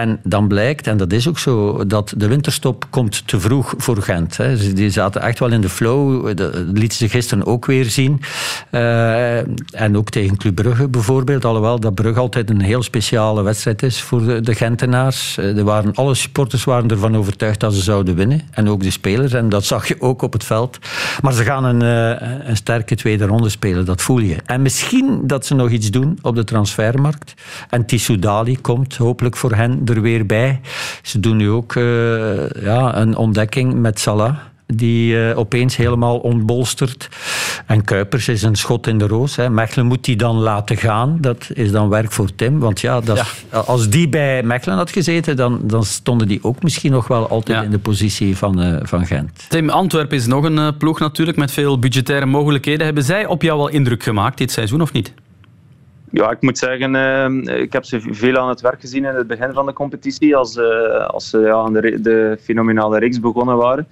En dan blijkt, en dat is ook zo, dat de winterstop komt te vroeg voor Gent. Hè. Die zaten echt wel in de flow. Dat lieten ze gisteren ook weer zien. Uh, en ook tegen Club Brugge bijvoorbeeld. Alhoewel dat Brugge altijd een heel speciale wedstrijd is voor de, de Gentenaars. Uh, er waren, alle supporters waren ervan overtuigd dat ze zouden winnen. En ook de spelers. En dat zag je ook op het veld. Maar ze gaan een, uh, een sterke tweede ronde spelen, dat voel je. En misschien dat ze nog iets doen op de transfermarkt. En Tissou Dali komt hopelijk voor hen er weer bij. Ze doen nu ook uh, ja, een ontdekking met Salah die uh, opeens helemaal ontbolstert. En Kuipers is een schot in de roos. Hè. Mechelen moet die dan laten gaan. Dat is dan werk voor Tim. Want ja, dat, ja. als die bij Mechelen had gezeten, dan, dan stonden die ook misschien nog wel altijd ja. in de positie van, uh, van Gent. Tim, Antwerpen is nog een uh, ploeg natuurlijk met veel budgettaire mogelijkheden. Hebben zij op jou al indruk gemaakt dit seizoen of niet? Ja, ik moet zeggen, uh, ik heb ze veel aan het werk gezien in het begin van de competitie, als, uh, als ze ja, aan de, de, fenomenale reeks begonnen waren.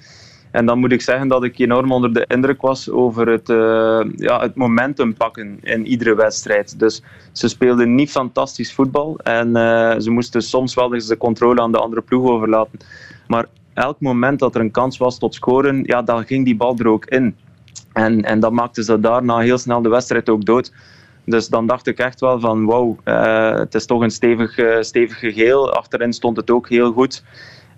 En dan moet ik zeggen dat ik enorm onder de indruk was over het, uh, ja, het momentum pakken in iedere wedstrijd. Dus ze speelden niet fantastisch voetbal en ze moesten soms wel eens de controle aan de andere ploeg overlaten. Maar elk moment dat er een kans was tot scoren, ja, dan ging die bal er ook in. En, en dat maakte ze daarna heel snel de wedstrijd ook dood. Dus dan dacht ik echt wel van wauw, uh, het is toch een stevig, uh, stevige geel. Achterin stond het ook heel goed.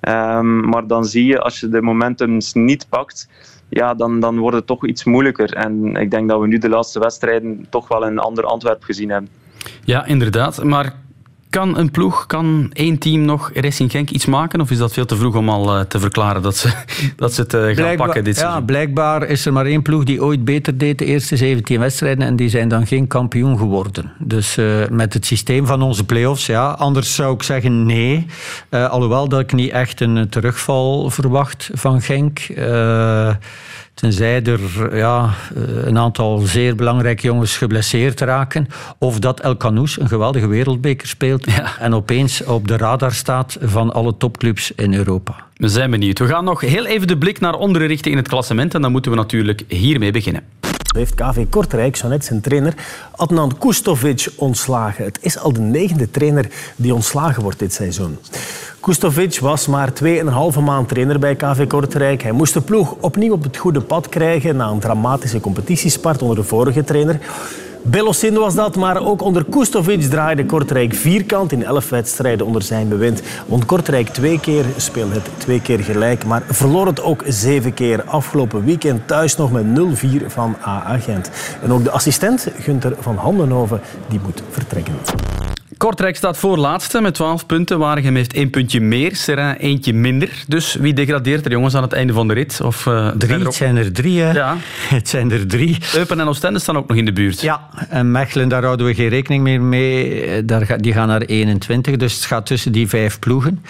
Um, maar dan zie je, als je de momentums niet pakt, ja, dan, dan wordt het toch iets moeilijker. En ik denk dat we nu de laatste wedstrijden toch wel een ander Antwerp gezien hebben. Ja, inderdaad. Maar kan een ploeg, kan één team nog Racing Genk iets maken? Of is dat veel te vroeg om al uh, te verklaren dat ze, dat ze het uh, gaan blijkbaar, pakken dit Ja, blijkbaar is er maar één ploeg die ooit beter deed de eerste 17 wedstrijden en die zijn dan geen kampioen geworden. Dus uh, met het systeem van onze play-offs, ja. Anders zou ik zeggen nee. alhoewel dat ik niet echt een terugval verwacht van Genk Tenzij er ja, een aantal zeer belangrijke jongens geblesseerd raken. Of dat El Canoes een geweldige wereldbeker speelt. En opeens op de radar staat van alle topclubs in Europa. We zijn benieuwd. We gaan nog heel even de blik naar onderen richten in het klassement. En dan moeten we natuurlijk hiermee beginnen heeft KV Kortrijk zo net zijn trainer Adnan Kustovic ontslagen. Het is al de negende trainer die ontslagen wordt dit seizoen. Kustovic was maar 2,5 maand trainer bij KV Kortrijk. Hij moest de ploeg opnieuw op het goede pad krijgen na een dramatische competitiespart onder de vorige trainer. Belosin was dat, maar ook onder Kustovic draaide Kortrijk vierkant in elf wedstrijden onder zijn bewind. Want Kortrijk twee keer, speelde het twee keer gelijk, maar verloor het ook zeven keer. Afgelopen weekend thuis nog met 0-4 van A-agent. En ook de assistent, Gunther van Handenhoven, die moet vertrekken. Kortrijk staat voor laatste met 12 punten. Waregem heeft één puntje meer, Serrain eentje minder. Dus wie degradeert er jongens aan het einde van de rit? Of, uh, drie, het zijn er drie. Hè. Ja. Het zijn er drie. Eupen en Oostende staan ook nog in de buurt. Ja, en Mechelen, daar houden we geen rekening meer mee. Daar, die gaan naar 21, dus het gaat tussen die vijf ploegen.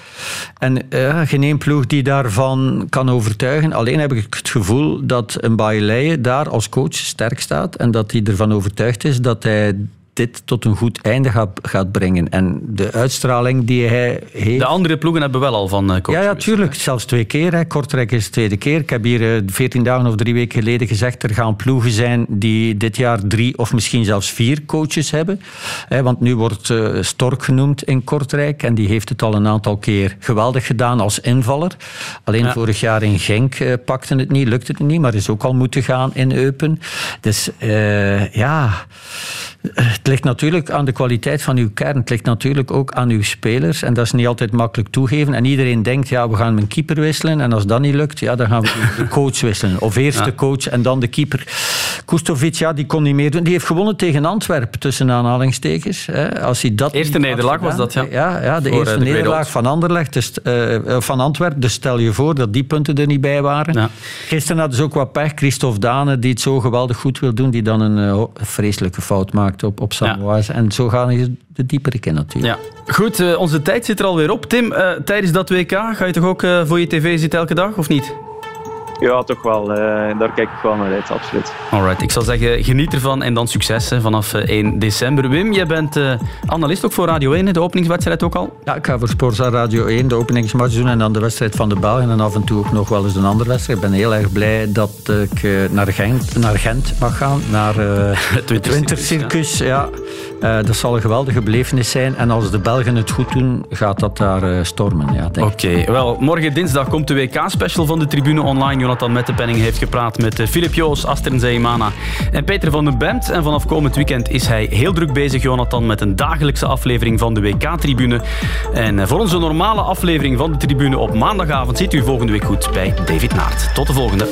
En uh, geen één ploeg die daarvan kan overtuigen. Alleen heb ik het gevoel dat een Baileye daar als coach sterk staat en dat hij ervan overtuigd is dat hij dit tot een goed einde gaat, gaat brengen. En de uitstraling die hij heeft... De andere ploegen hebben wel al van uh, Ja, ja, tuurlijk. Zelfs twee keer. Hè. Kortrijk is de tweede keer. Ik heb hier uh, veertien dagen of drie weken geleden gezegd... er gaan ploegen zijn die dit jaar drie of misschien zelfs vier coaches hebben. Hè, want nu wordt uh, Stork genoemd in Kortrijk. En die heeft het al een aantal keer geweldig gedaan als invaller. Alleen vorig jaar in Genk pakte het niet, lukte het niet. Maar is ook al moeten gaan in Eupen. Dus ja het ligt natuurlijk aan de kwaliteit van uw kern. Het ligt natuurlijk ook aan uw spelers. En dat is niet altijd makkelijk toegeven. En iedereen denkt, ja, we gaan mijn keeper wisselen. En als dat niet lukt, ja, dan gaan we de coach wisselen. Of eerst de coach en dan de keeper. Kustovic, ja, die kon niet meer doen. Die heeft gewonnen tegen Antwerpen, tussen aanhalingstekens. Als hij dat eerste nederlaag was dat, ja. Ja, ja de eerste eh, de nederlaag van Anderlecht, dus, uh, van Antwerpen. Dus stel je voor dat die punten er niet bij waren. Ja. Gisteren hadden ze ook wat pech. Christophe Dane, die het zo geweldig goed wil doen, die dan een uh, vreselijke fout maakt op, op Samoa's. En zo gaan we de diepere kennen natuurlijk. Ja. Goed, uh, onze tijd zit er alweer op. Tim, uh, tijdens dat WK ga je toch ook uh, voor je tv zitten elke dag, of niet? Ja, toch wel. Uh, daar kijk ik wel naar uit, absoluut. Alright, ik zal zeggen, geniet ervan en dan succes hè, vanaf 1 december. Wim, jij bent uh, analist ook voor Radio 1, de openingswedstrijd ook al? Ja, ik ga voor Sporza Radio 1 de openingsmatch doen en dan de wedstrijd van de Belgen en af en toe ook nog wel eens een andere wedstrijd. Ik ben heel erg blij dat ik naar Gent, naar Gent mag gaan, naar het Wintercircus. Ja. Uh, dat zal een geweldige belevenis zijn. En als de Belgen het goed doen, gaat dat daar uh, stormen. Ja, Oké, wel, morgen dinsdag komt de WK-special van de tribune online. Jonathan Mettepenning heeft gepraat met Filip eh, Joos, Astrid Zeymana en Peter van den Bemt. En vanaf komend weekend is hij heel druk bezig, Jonathan, met een dagelijkse aflevering van de WK-tribune. En voor onze normale aflevering van de tribune op maandagavond ziet u volgende week goed bij David Naert. Tot de volgende.